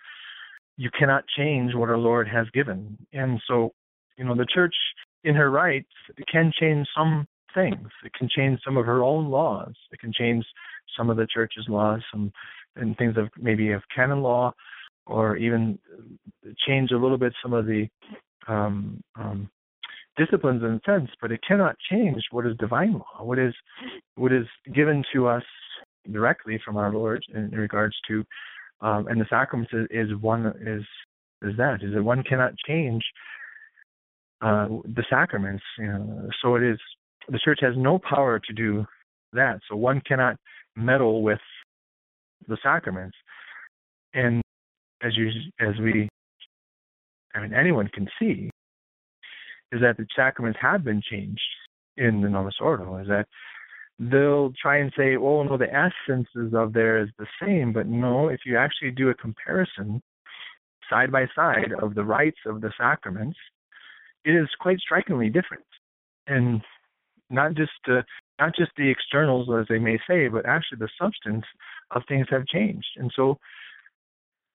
you cannot change what our Lord has given. And so, you know, the church in her rights can change some things. It can change some of her own laws. It can change some of the church's laws, some and things of maybe of canon law, or even change a little bit some of the um, um, disciplines in a sense. But it cannot change what is divine law, what is what is given to us directly from our Lord in, in regards to, um, and the sacraments is, is one is is that is that one cannot change uh, the sacraments. You know, so it is the church has no power to do that. So one cannot meddle with the sacraments. And as you as we I mean anyone can see is that the sacraments have been changed in the Novus Ordo, is that they'll try and say, oh, no, the essences of there is the same. But no, if you actually do a comparison side by side of the rites of the sacraments, it is quite strikingly different. And not just uh, not just the externals, as they may say, but actually the substance of things have changed. And so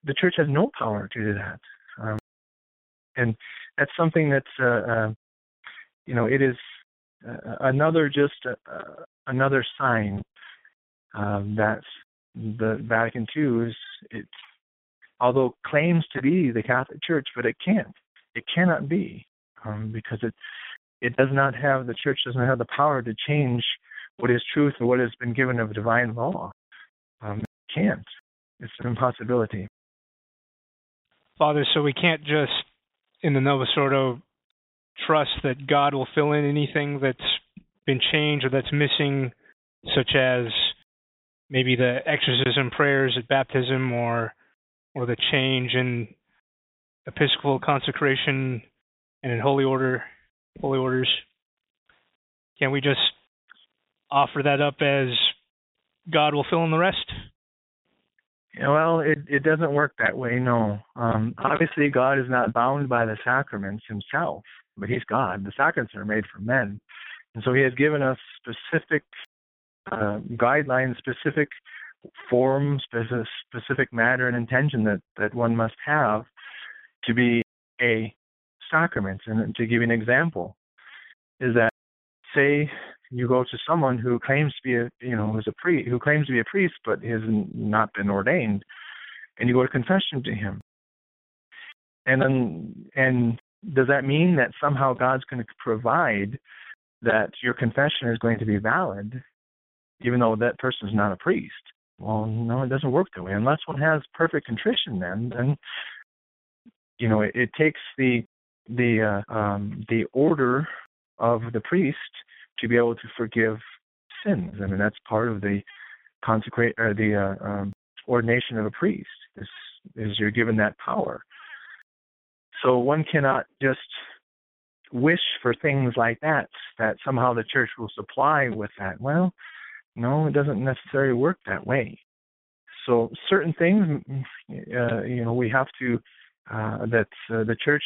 the church has no power to do that. Um, and that's something that's, uh, uh, you know, it is uh, another just uh, uh, another sign um, that the Vatican II is, it, although claims to be the Catholic Church, but it can't. It cannot be um, because it it does not have the church does not have the power to change what is truth or what has been given of divine law. Um, it can't. It's an impossibility. Father, so we can't just in the Novus Ordo trust that God will fill in anything that's been changed or that's missing, such as maybe the exorcism prayers at baptism or or the change in episcopal consecration and in holy order holy orders. Can we just offer that up as god will fill in the rest? Well it it doesn't work that way no. Um obviously god is not bound by the sacraments himself but he's god. The sacraments are made for men. And so he has given us specific uh, guidelines, specific form, specific, specific matter and intention that, that one must have to be a sacrament. And to give you an example, is that say you go to someone who claims to be a you know who's a priest who claims to be a priest but has not been ordained, and you go to confession to him, and then and does that mean that somehow God's going to provide that your confession is going to be valid, even though that person is not a priest? Well, no, it doesn't work that way. Unless one has perfect contrition, then then you know it, it takes the the uh, um, the order of the priest to be able to forgive sins. I mean that's part of the consecrate or the uh, um, ordination of a priest is is you're given that power. So one cannot just wish for things like that that somehow the church will supply with that. Well, no, it doesn't necessarily work that way. So certain things, uh, you know, we have to uh, that uh, the church,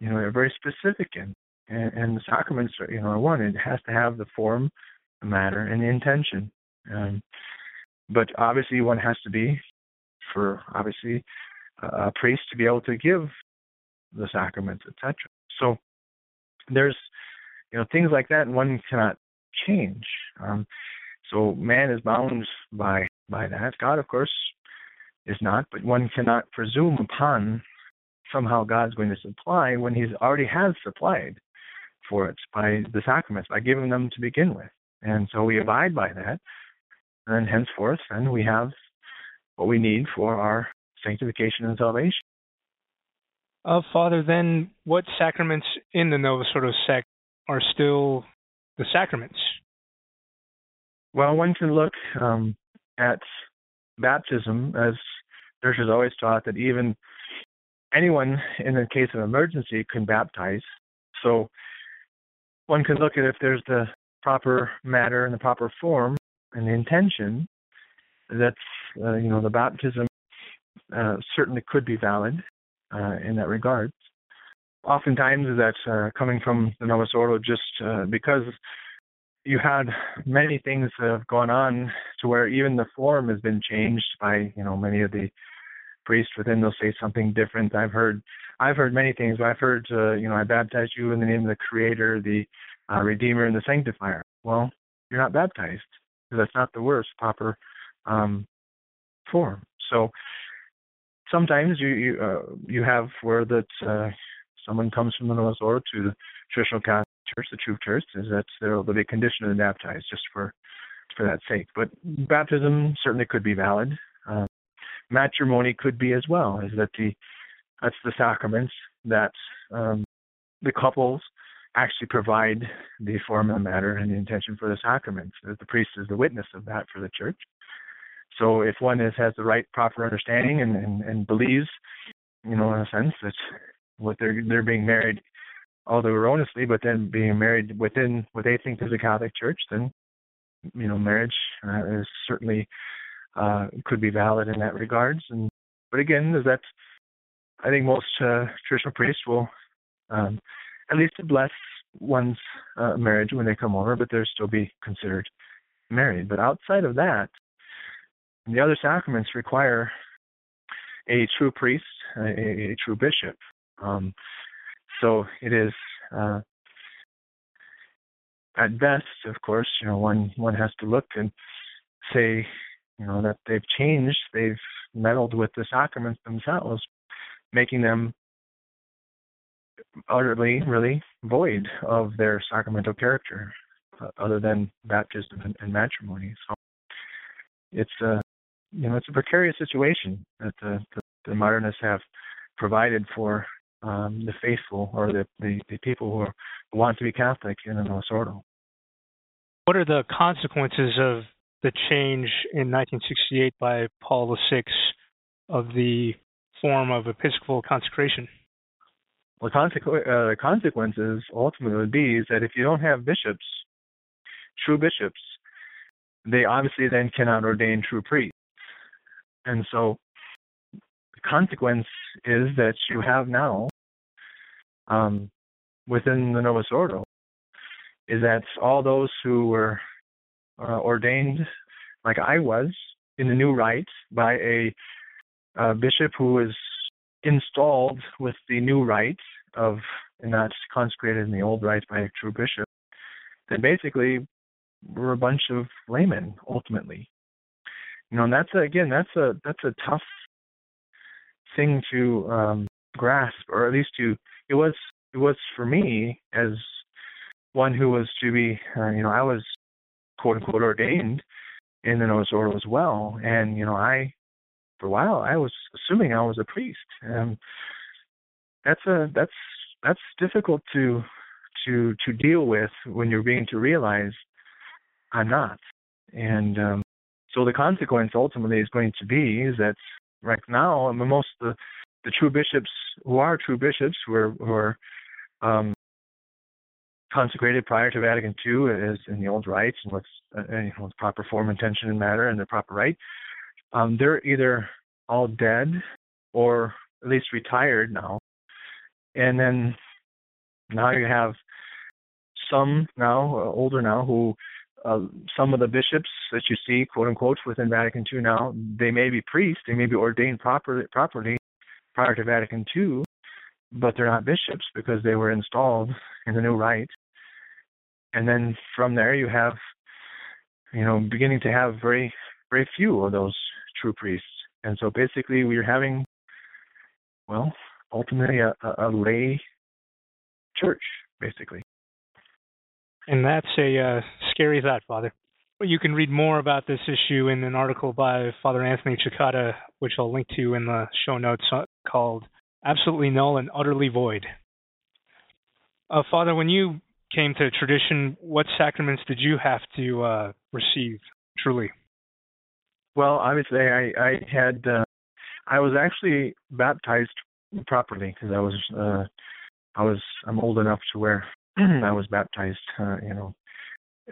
you know, they're very specific in, and, and the sacraments, are, you know, are one. It has to have the form, the matter, and the intention. Um, but obviously, one has to be, for obviously, a priest to be able to give the sacraments, etc. So there's, you know, things like that, and one cannot change. Um, so man is bound by by that. God, of course, is not, but one cannot presume upon somehow God's going to supply when He's already has supplied for it by the sacraments, by giving them to begin with. And so we abide by that, and henceforth, then we have what we need for our sanctification and salvation. Uh, Father, then what sacraments in the Novus Ordo sect are still the sacraments? Well, one can look um, at baptism, as Church has always taught that even anyone in the case of emergency can baptize. So one can look at if there's the proper matter and the proper form and the intention. That's uh, you know the baptism uh, certainly could be valid uh, in that regard. Oftentimes, that's uh, coming from the Novus Ordo just uh, because you had many things that have gone on to where even the form has been changed by you know many of the priests within they'll say something different i've heard i've heard many things i've heard uh, you know i baptize you in the name of the creator the uh, redeemer and the sanctifier well you're not baptized because that's not the worst proper um, form so sometimes you you uh, you have where that uh, someone comes from the Novus Ordo to the traditional Catholic church, the true church, is that they'll, they'll be conditioned and baptized just for for that sake. But baptism certainly could be valid. Uh, matrimony could be as well. Is that the that's the sacraments that um, the couples actually provide the form of the matter and the intention for the sacraments. that The priest is the witness of that for the church. So if one is, has the right proper understanding and, and, and believes, you know, in a sense that what they're they're being married although erroneously, but then being married within what they think is a Catholic Church, then you know marriage uh, is certainly uh, could be valid in that regards. And but again, that I think most uh, traditional priests will um, at least bless one's uh, marriage when they come over, but they'll still be considered married. But outside of that, the other sacraments require a true priest, a, a true bishop. Um, so it is uh, at best, of course, you know, one one has to look and say, you know, that they've changed, they've meddled with the sacraments themselves, making them utterly, really void of their sacramental character, uh, other than baptism and, and matrimony. So it's a, you know, it's a precarious situation that the, the, the modernists have provided for um, the faithful or the, the, the people who, are, want to be Catholic in the Novus Ordo. What are the consequences of the change in 1968 by Paul VI of the form of episcopal consecration? Well, consequ- uh, the consequences ultimately would be is that if you don't have bishops, true bishops, they obviously then cannot ordain true priests. And so the consequence is that you have now um, within the Novus Ordo is that all those who were uh, ordained, like I was, in the new rite by a, bishop who was installed with the new rite of, and not consecrated in the old rite by a true bishop, then basically we're a bunch of laymen ultimately. You know, and that's a, again, that's a that's a tough thing to um, grasp, or at least to it was it was for me as one who was to be, uh, you know, I was quote unquote ordained in the Novus Ordo as well, and you know, I for a while I was assuming I was a priest. and that's a that's that's difficult to to to deal with when you're being to realize I'm not, and um, so the consequence ultimately is going to be is that right now I mean, most of the the true bishops who are true bishops who are, who are um, consecrated prior to Vatican II as in the old rites and with, uh, proper form, intention, and matter and the proper rite, um, they're either all dead or at least retired now. And then now you have some now, uh, older now, who uh, some of the bishops that you see, quote unquote, within Vatican II now, they may be priests, they may be ordained properly, properly prior to Vatican II, but they're not bishops because they were installed in the new rite. And then from there, you have, you know, beginning to have very, very few of those true priests. And so basically, we're having, well, ultimately a, a, a lay church, basically. And that's a uh, scary thought, Father. You can read more about this issue in an article by Father Anthony Cekada, which I'll link to in the show notes, uh, called Absolutely Null and Utterly Void. Uh, Father, when you came to tradition, what sacraments did you have to uh, receive truly? Well, obviously, I, I had, uh, I was actually baptized properly because I was, uh, I was, I'm old enough to where I was baptized, uh, you know,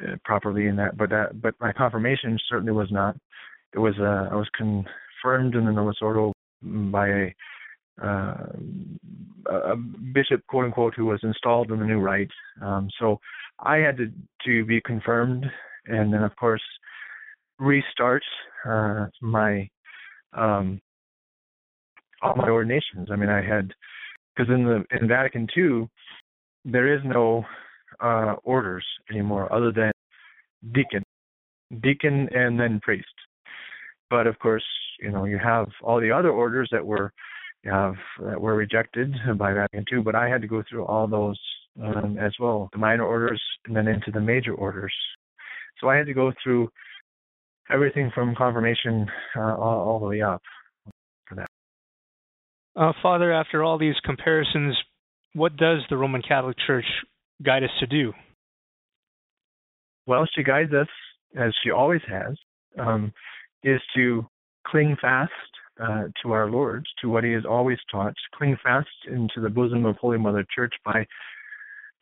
uh, properly in that. But that, but my confirmation certainly was not. It was, uh, I was confirmed in the Novus Ordo by a uh, a bishop, quote unquote, who was installed in the new rite. Um, so I had to to be confirmed, and then of course restart uh, my um, all my ordinations. I mean, I had because in the in Vatican II there is no uh, orders anymore other than deacon, deacon, and then priest. But of course, you know, you have all the other orders that were have that were rejected by Vatican II, but I had to go through all those um, as well, the minor orders and then into the major orders. So I had to go through everything from confirmation uh, all, all, the way up for that. Uh, Father, after all these comparisons, what does the Roman Catholic Church guide us to do? Well, she guides us, as she always has, um, is to cling fast uh, to our Lord, to what He has always taught, cling fast into the bosom of Holy Mother Church by,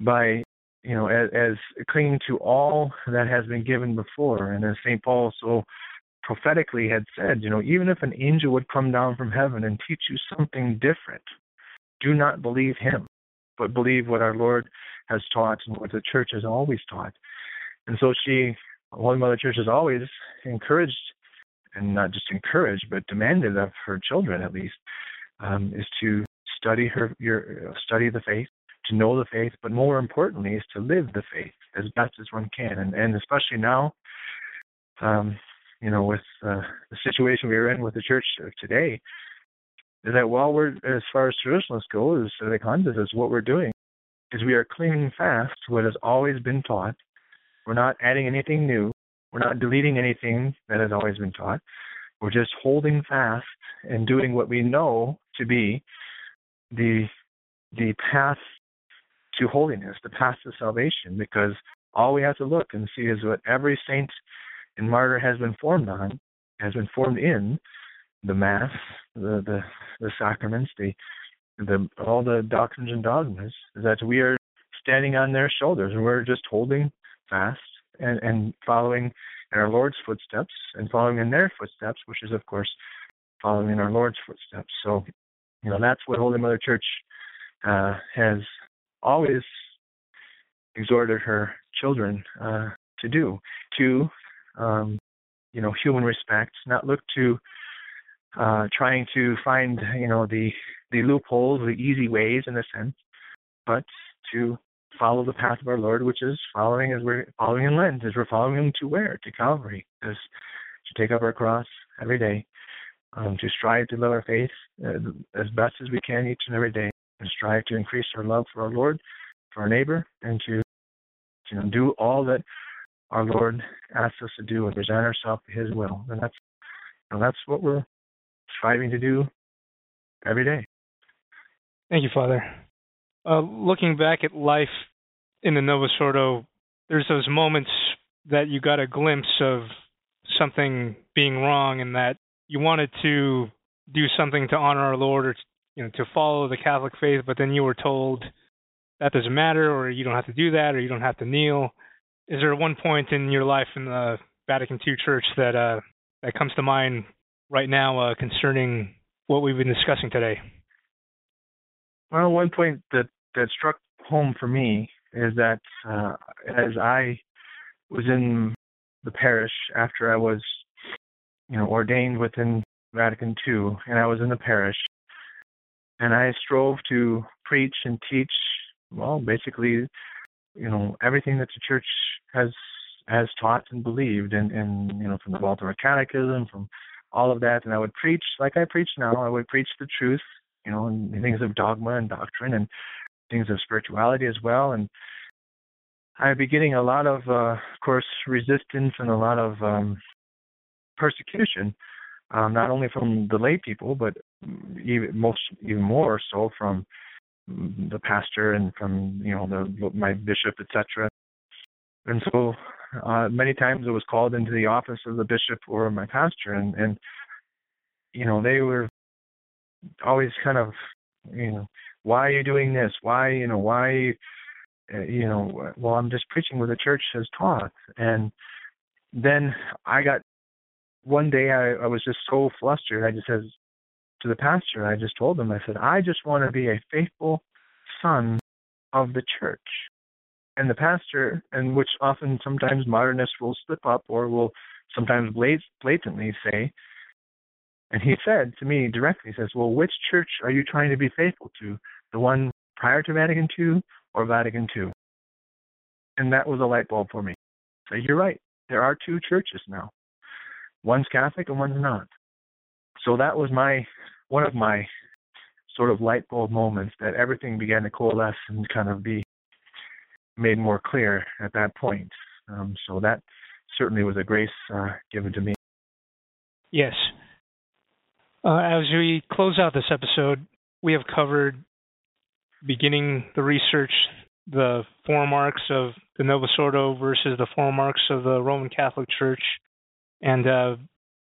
by you know, as, as clinging to all that has been given before. And as St. Paul so prophetically had said, you know, even if an angel would come down from heaven and teach you something different, do not believe him. but believe what our Lord has taught and what the church has always taught. And so she, Holy Mother Church, has always encouraged, and not just encouraged, but demanded of her children at least, um, is to study her, your study the faith, to know the faith, but more importantly, is to live the faith as best as one can, and and especially now, um, you know, with uh, the situation we are in with the church today, is that while we're as far as traditionalists go, as the content is what we're doing is we are clinging fast to what has always been taught. We're not adding anything new. We're not deleting anything that has always been taught. We're just holding fast and doing what we know to be the the path to holiness, the path to salvation, because all we have to look and see is what every saint and martyr has been formed on, has been formed in the Mass, the the, the sacraments, the the all the doctrines and dogmas, is that we are standing on their shoulders and we're just holding fast and, and following in our Lord's footsteps and following in their footsteps, which is of course following in our Lord's footsteps. So, you know, that's what Holy Mother Church uh, has always exhorted her children uh, to do, to, um, you know, human respect, not look to uh, trying to find, you know, the the loopholes, the easy ways in a sense, but to follow the path of our Lord, which is following as we're following in Lent, as we're following Him to where? To Calvary, is to take up our cross every day, um, to strive to live our faith uh, as best as we can each and every day, and strive to increase our love for our Lord, for our neighbor, and to do all that our Lord asks us to do and present ourselves to His will, and that's know, that's what we're striving to do every day. Thank you, Father. Uh, looking back at life in the Novus Ordo, there's those moments that you got a glimpse of something being wrong and that you wanted to do something to honor our Lord or you know to follow the Catholic faith, but then you were told that doesn't matter, or you don't have to do that, or you don't have to kneel. Is there one point in your life in the Vatican II Church that uh, that comes to mind right now uh, concerning what we've been discussing today? Well, one point that that struck home for me is that uh, as I was in the parish after I was, you know, ordained within Vatican II, and I was in the parish, and I strove to preach and teach, well, basically, you know, everything that the church has has taught and believed, and, and you know, from the Baltimore Catechism, from all of that, and I would preach like I preach now. I would preach the truth, you know, and things of dogma and doctrine and things of spirituality as well. And I'd be getting a lot of, uh, of course, resistance and a lot of um, persecution, um, not only from the lay people, but even most, even more so from the pastor and from you know the my bishop, etc. And so uh, many times I was called into the office of the bishop or my pastor, and and you know they were always kind of you know why are you doing this? Why you know why uh, you know well I'm just preaching what the church has taught, and then I got one day I, I was just so flustered. I just said to the pastor, I just told him, I said, I just want to be a faithful son of the church and the pastor, and which often sometimes modernists will slip up or will sometimes blatantly say, and he said to me directly, he says, Well, which church are you trying to be faithful to? The one prior to Vatican II or Vatican II? And that was a light bulb for me. So you're right. There are two churches now. One's Catholic and one's not. So that was my one of my sort of light bulb moments that everything began to coalesce and kind of be made more clear at that point. Um, so that certainly was a grace uh, given to me. Yes. Uh, as we close out this episode, we have covered beginning the research, the form marks of the Novus Ordo versus the form marks of the Roman Catholic Church, and uh,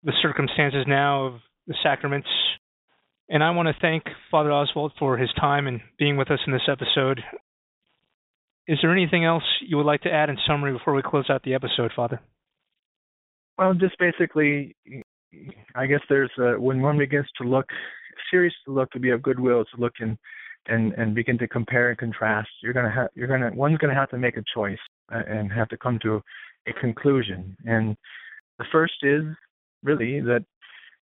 the circumstances now of the sacraments. And I want to thank Father Oswalt for his time and being with us in this episode. Is there anything else you would like to add in summary before we close out the episode, Father? Well, just basically, I guess there's a, when one begins to look, serious to look to be of goodwill, to look in and and begin to compare and contrast, you're gonna have you're gonna one's gonna have to make a choice uh, and have to come to a conclusion. And the first is really that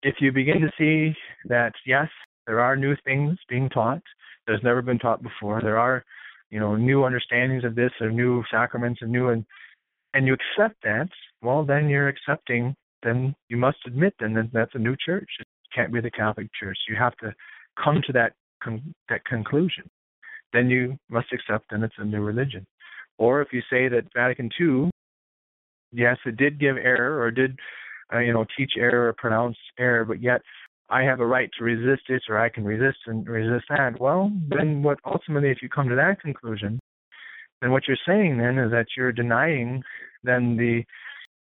if you begin to see that yes, there are new things being taught that's never been taught before, there are you know new understandings of this or new sacraments and new and and you accept that, well then you're accepting then you must admit then that that's a new church. It can't be the Catholic Church. You have to come to that con- that conclusion. Then you must accept then it's a new religion. Or if you say that Vatican II, yes, it did give error or did uh, you know teach error or pronounce error, but yet I have a right to resist it or I can resist and resist that. Well, then what ultimately, if you come to that conclusion, then what you're saying then is that you're denying then the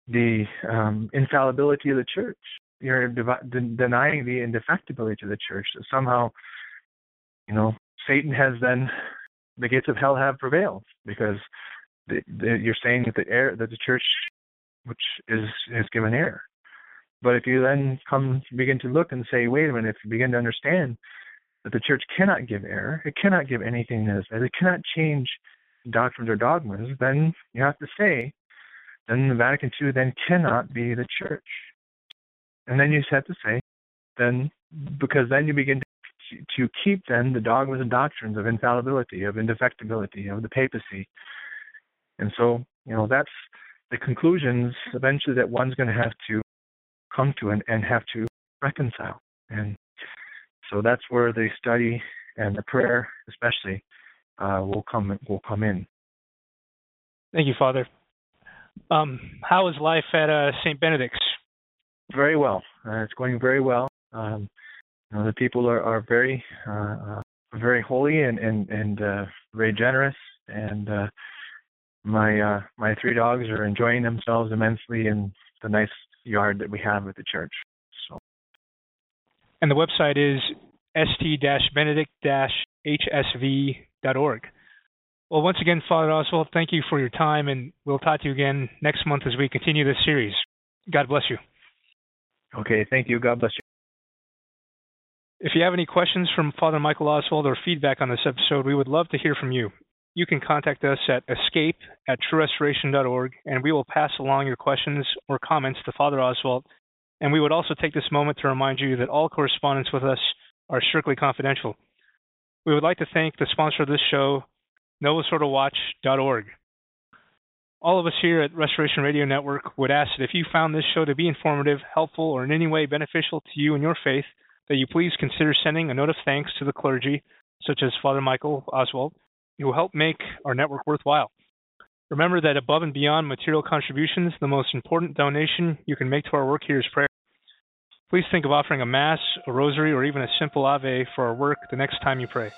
the um, infallibility of the church. You're de- denying the indefectibility of the church. That somehow, you know, Satan has then the gates of hell have prevailed because the, the, you're saying that the air that the church, which is is given air. But if you then come begin to look and say, wait a minute, if you begin to understand that the church cannot give error, it cannot give anything that is, it cannot change doctrines or dogmas, then you have to say then the Vatican II then cannot be the church. And then you have to say, then, because then you begin to, to keep then the dogmas and doctrines of infallibility, of indefectibility, of the papacy. And so, you know, that's the conclusions eventually that one's going to have to come to and, and have to reconcile. And so that's where the study and the prayer, especially, uh, will come will come in. Thank you, Father. Um, how is life at uh, St. Benedict's? Very well. Uh, it's going very well. Um, know, the people are, are very uh, uh very holy and and and uh, very generous, and uh, my my three dogs are enjoying themselves immensely in the nice yard that we have at the church. So. And the website is st-benedict-hsv.org. Well, once again, Father Oswalt, thank you for your time, and we'll talk to you again next month as we continue this series. God bless you. Okay, thank you. God bless you. If you have any questions from Father Michael Oswalt or feedback on this episode, we would love to hear from you. You can contact us at escape at truerestoration.org, and we will pass along your questions or comments to Father Oswalt. And we would also take this moment to remind you that all correspondence with us are strictly confidential. We would like to thank the sponsor of this show, NovusOrdoWatch.org. All of us here at Restoration Radio Network would ask that if you found this show to be informative, helpful, or in any way beneficial to you and your faith, that you please consider sending a note of thanks to the clergy, such as Father Michael Oswalt, who help make our network worthwhile. Remember that above and beyond material contributions, the most important donation you can make to our work here is prayer. Please think of offering a Mass, a Rosary, or even a simple Ave for our work the next time you pray.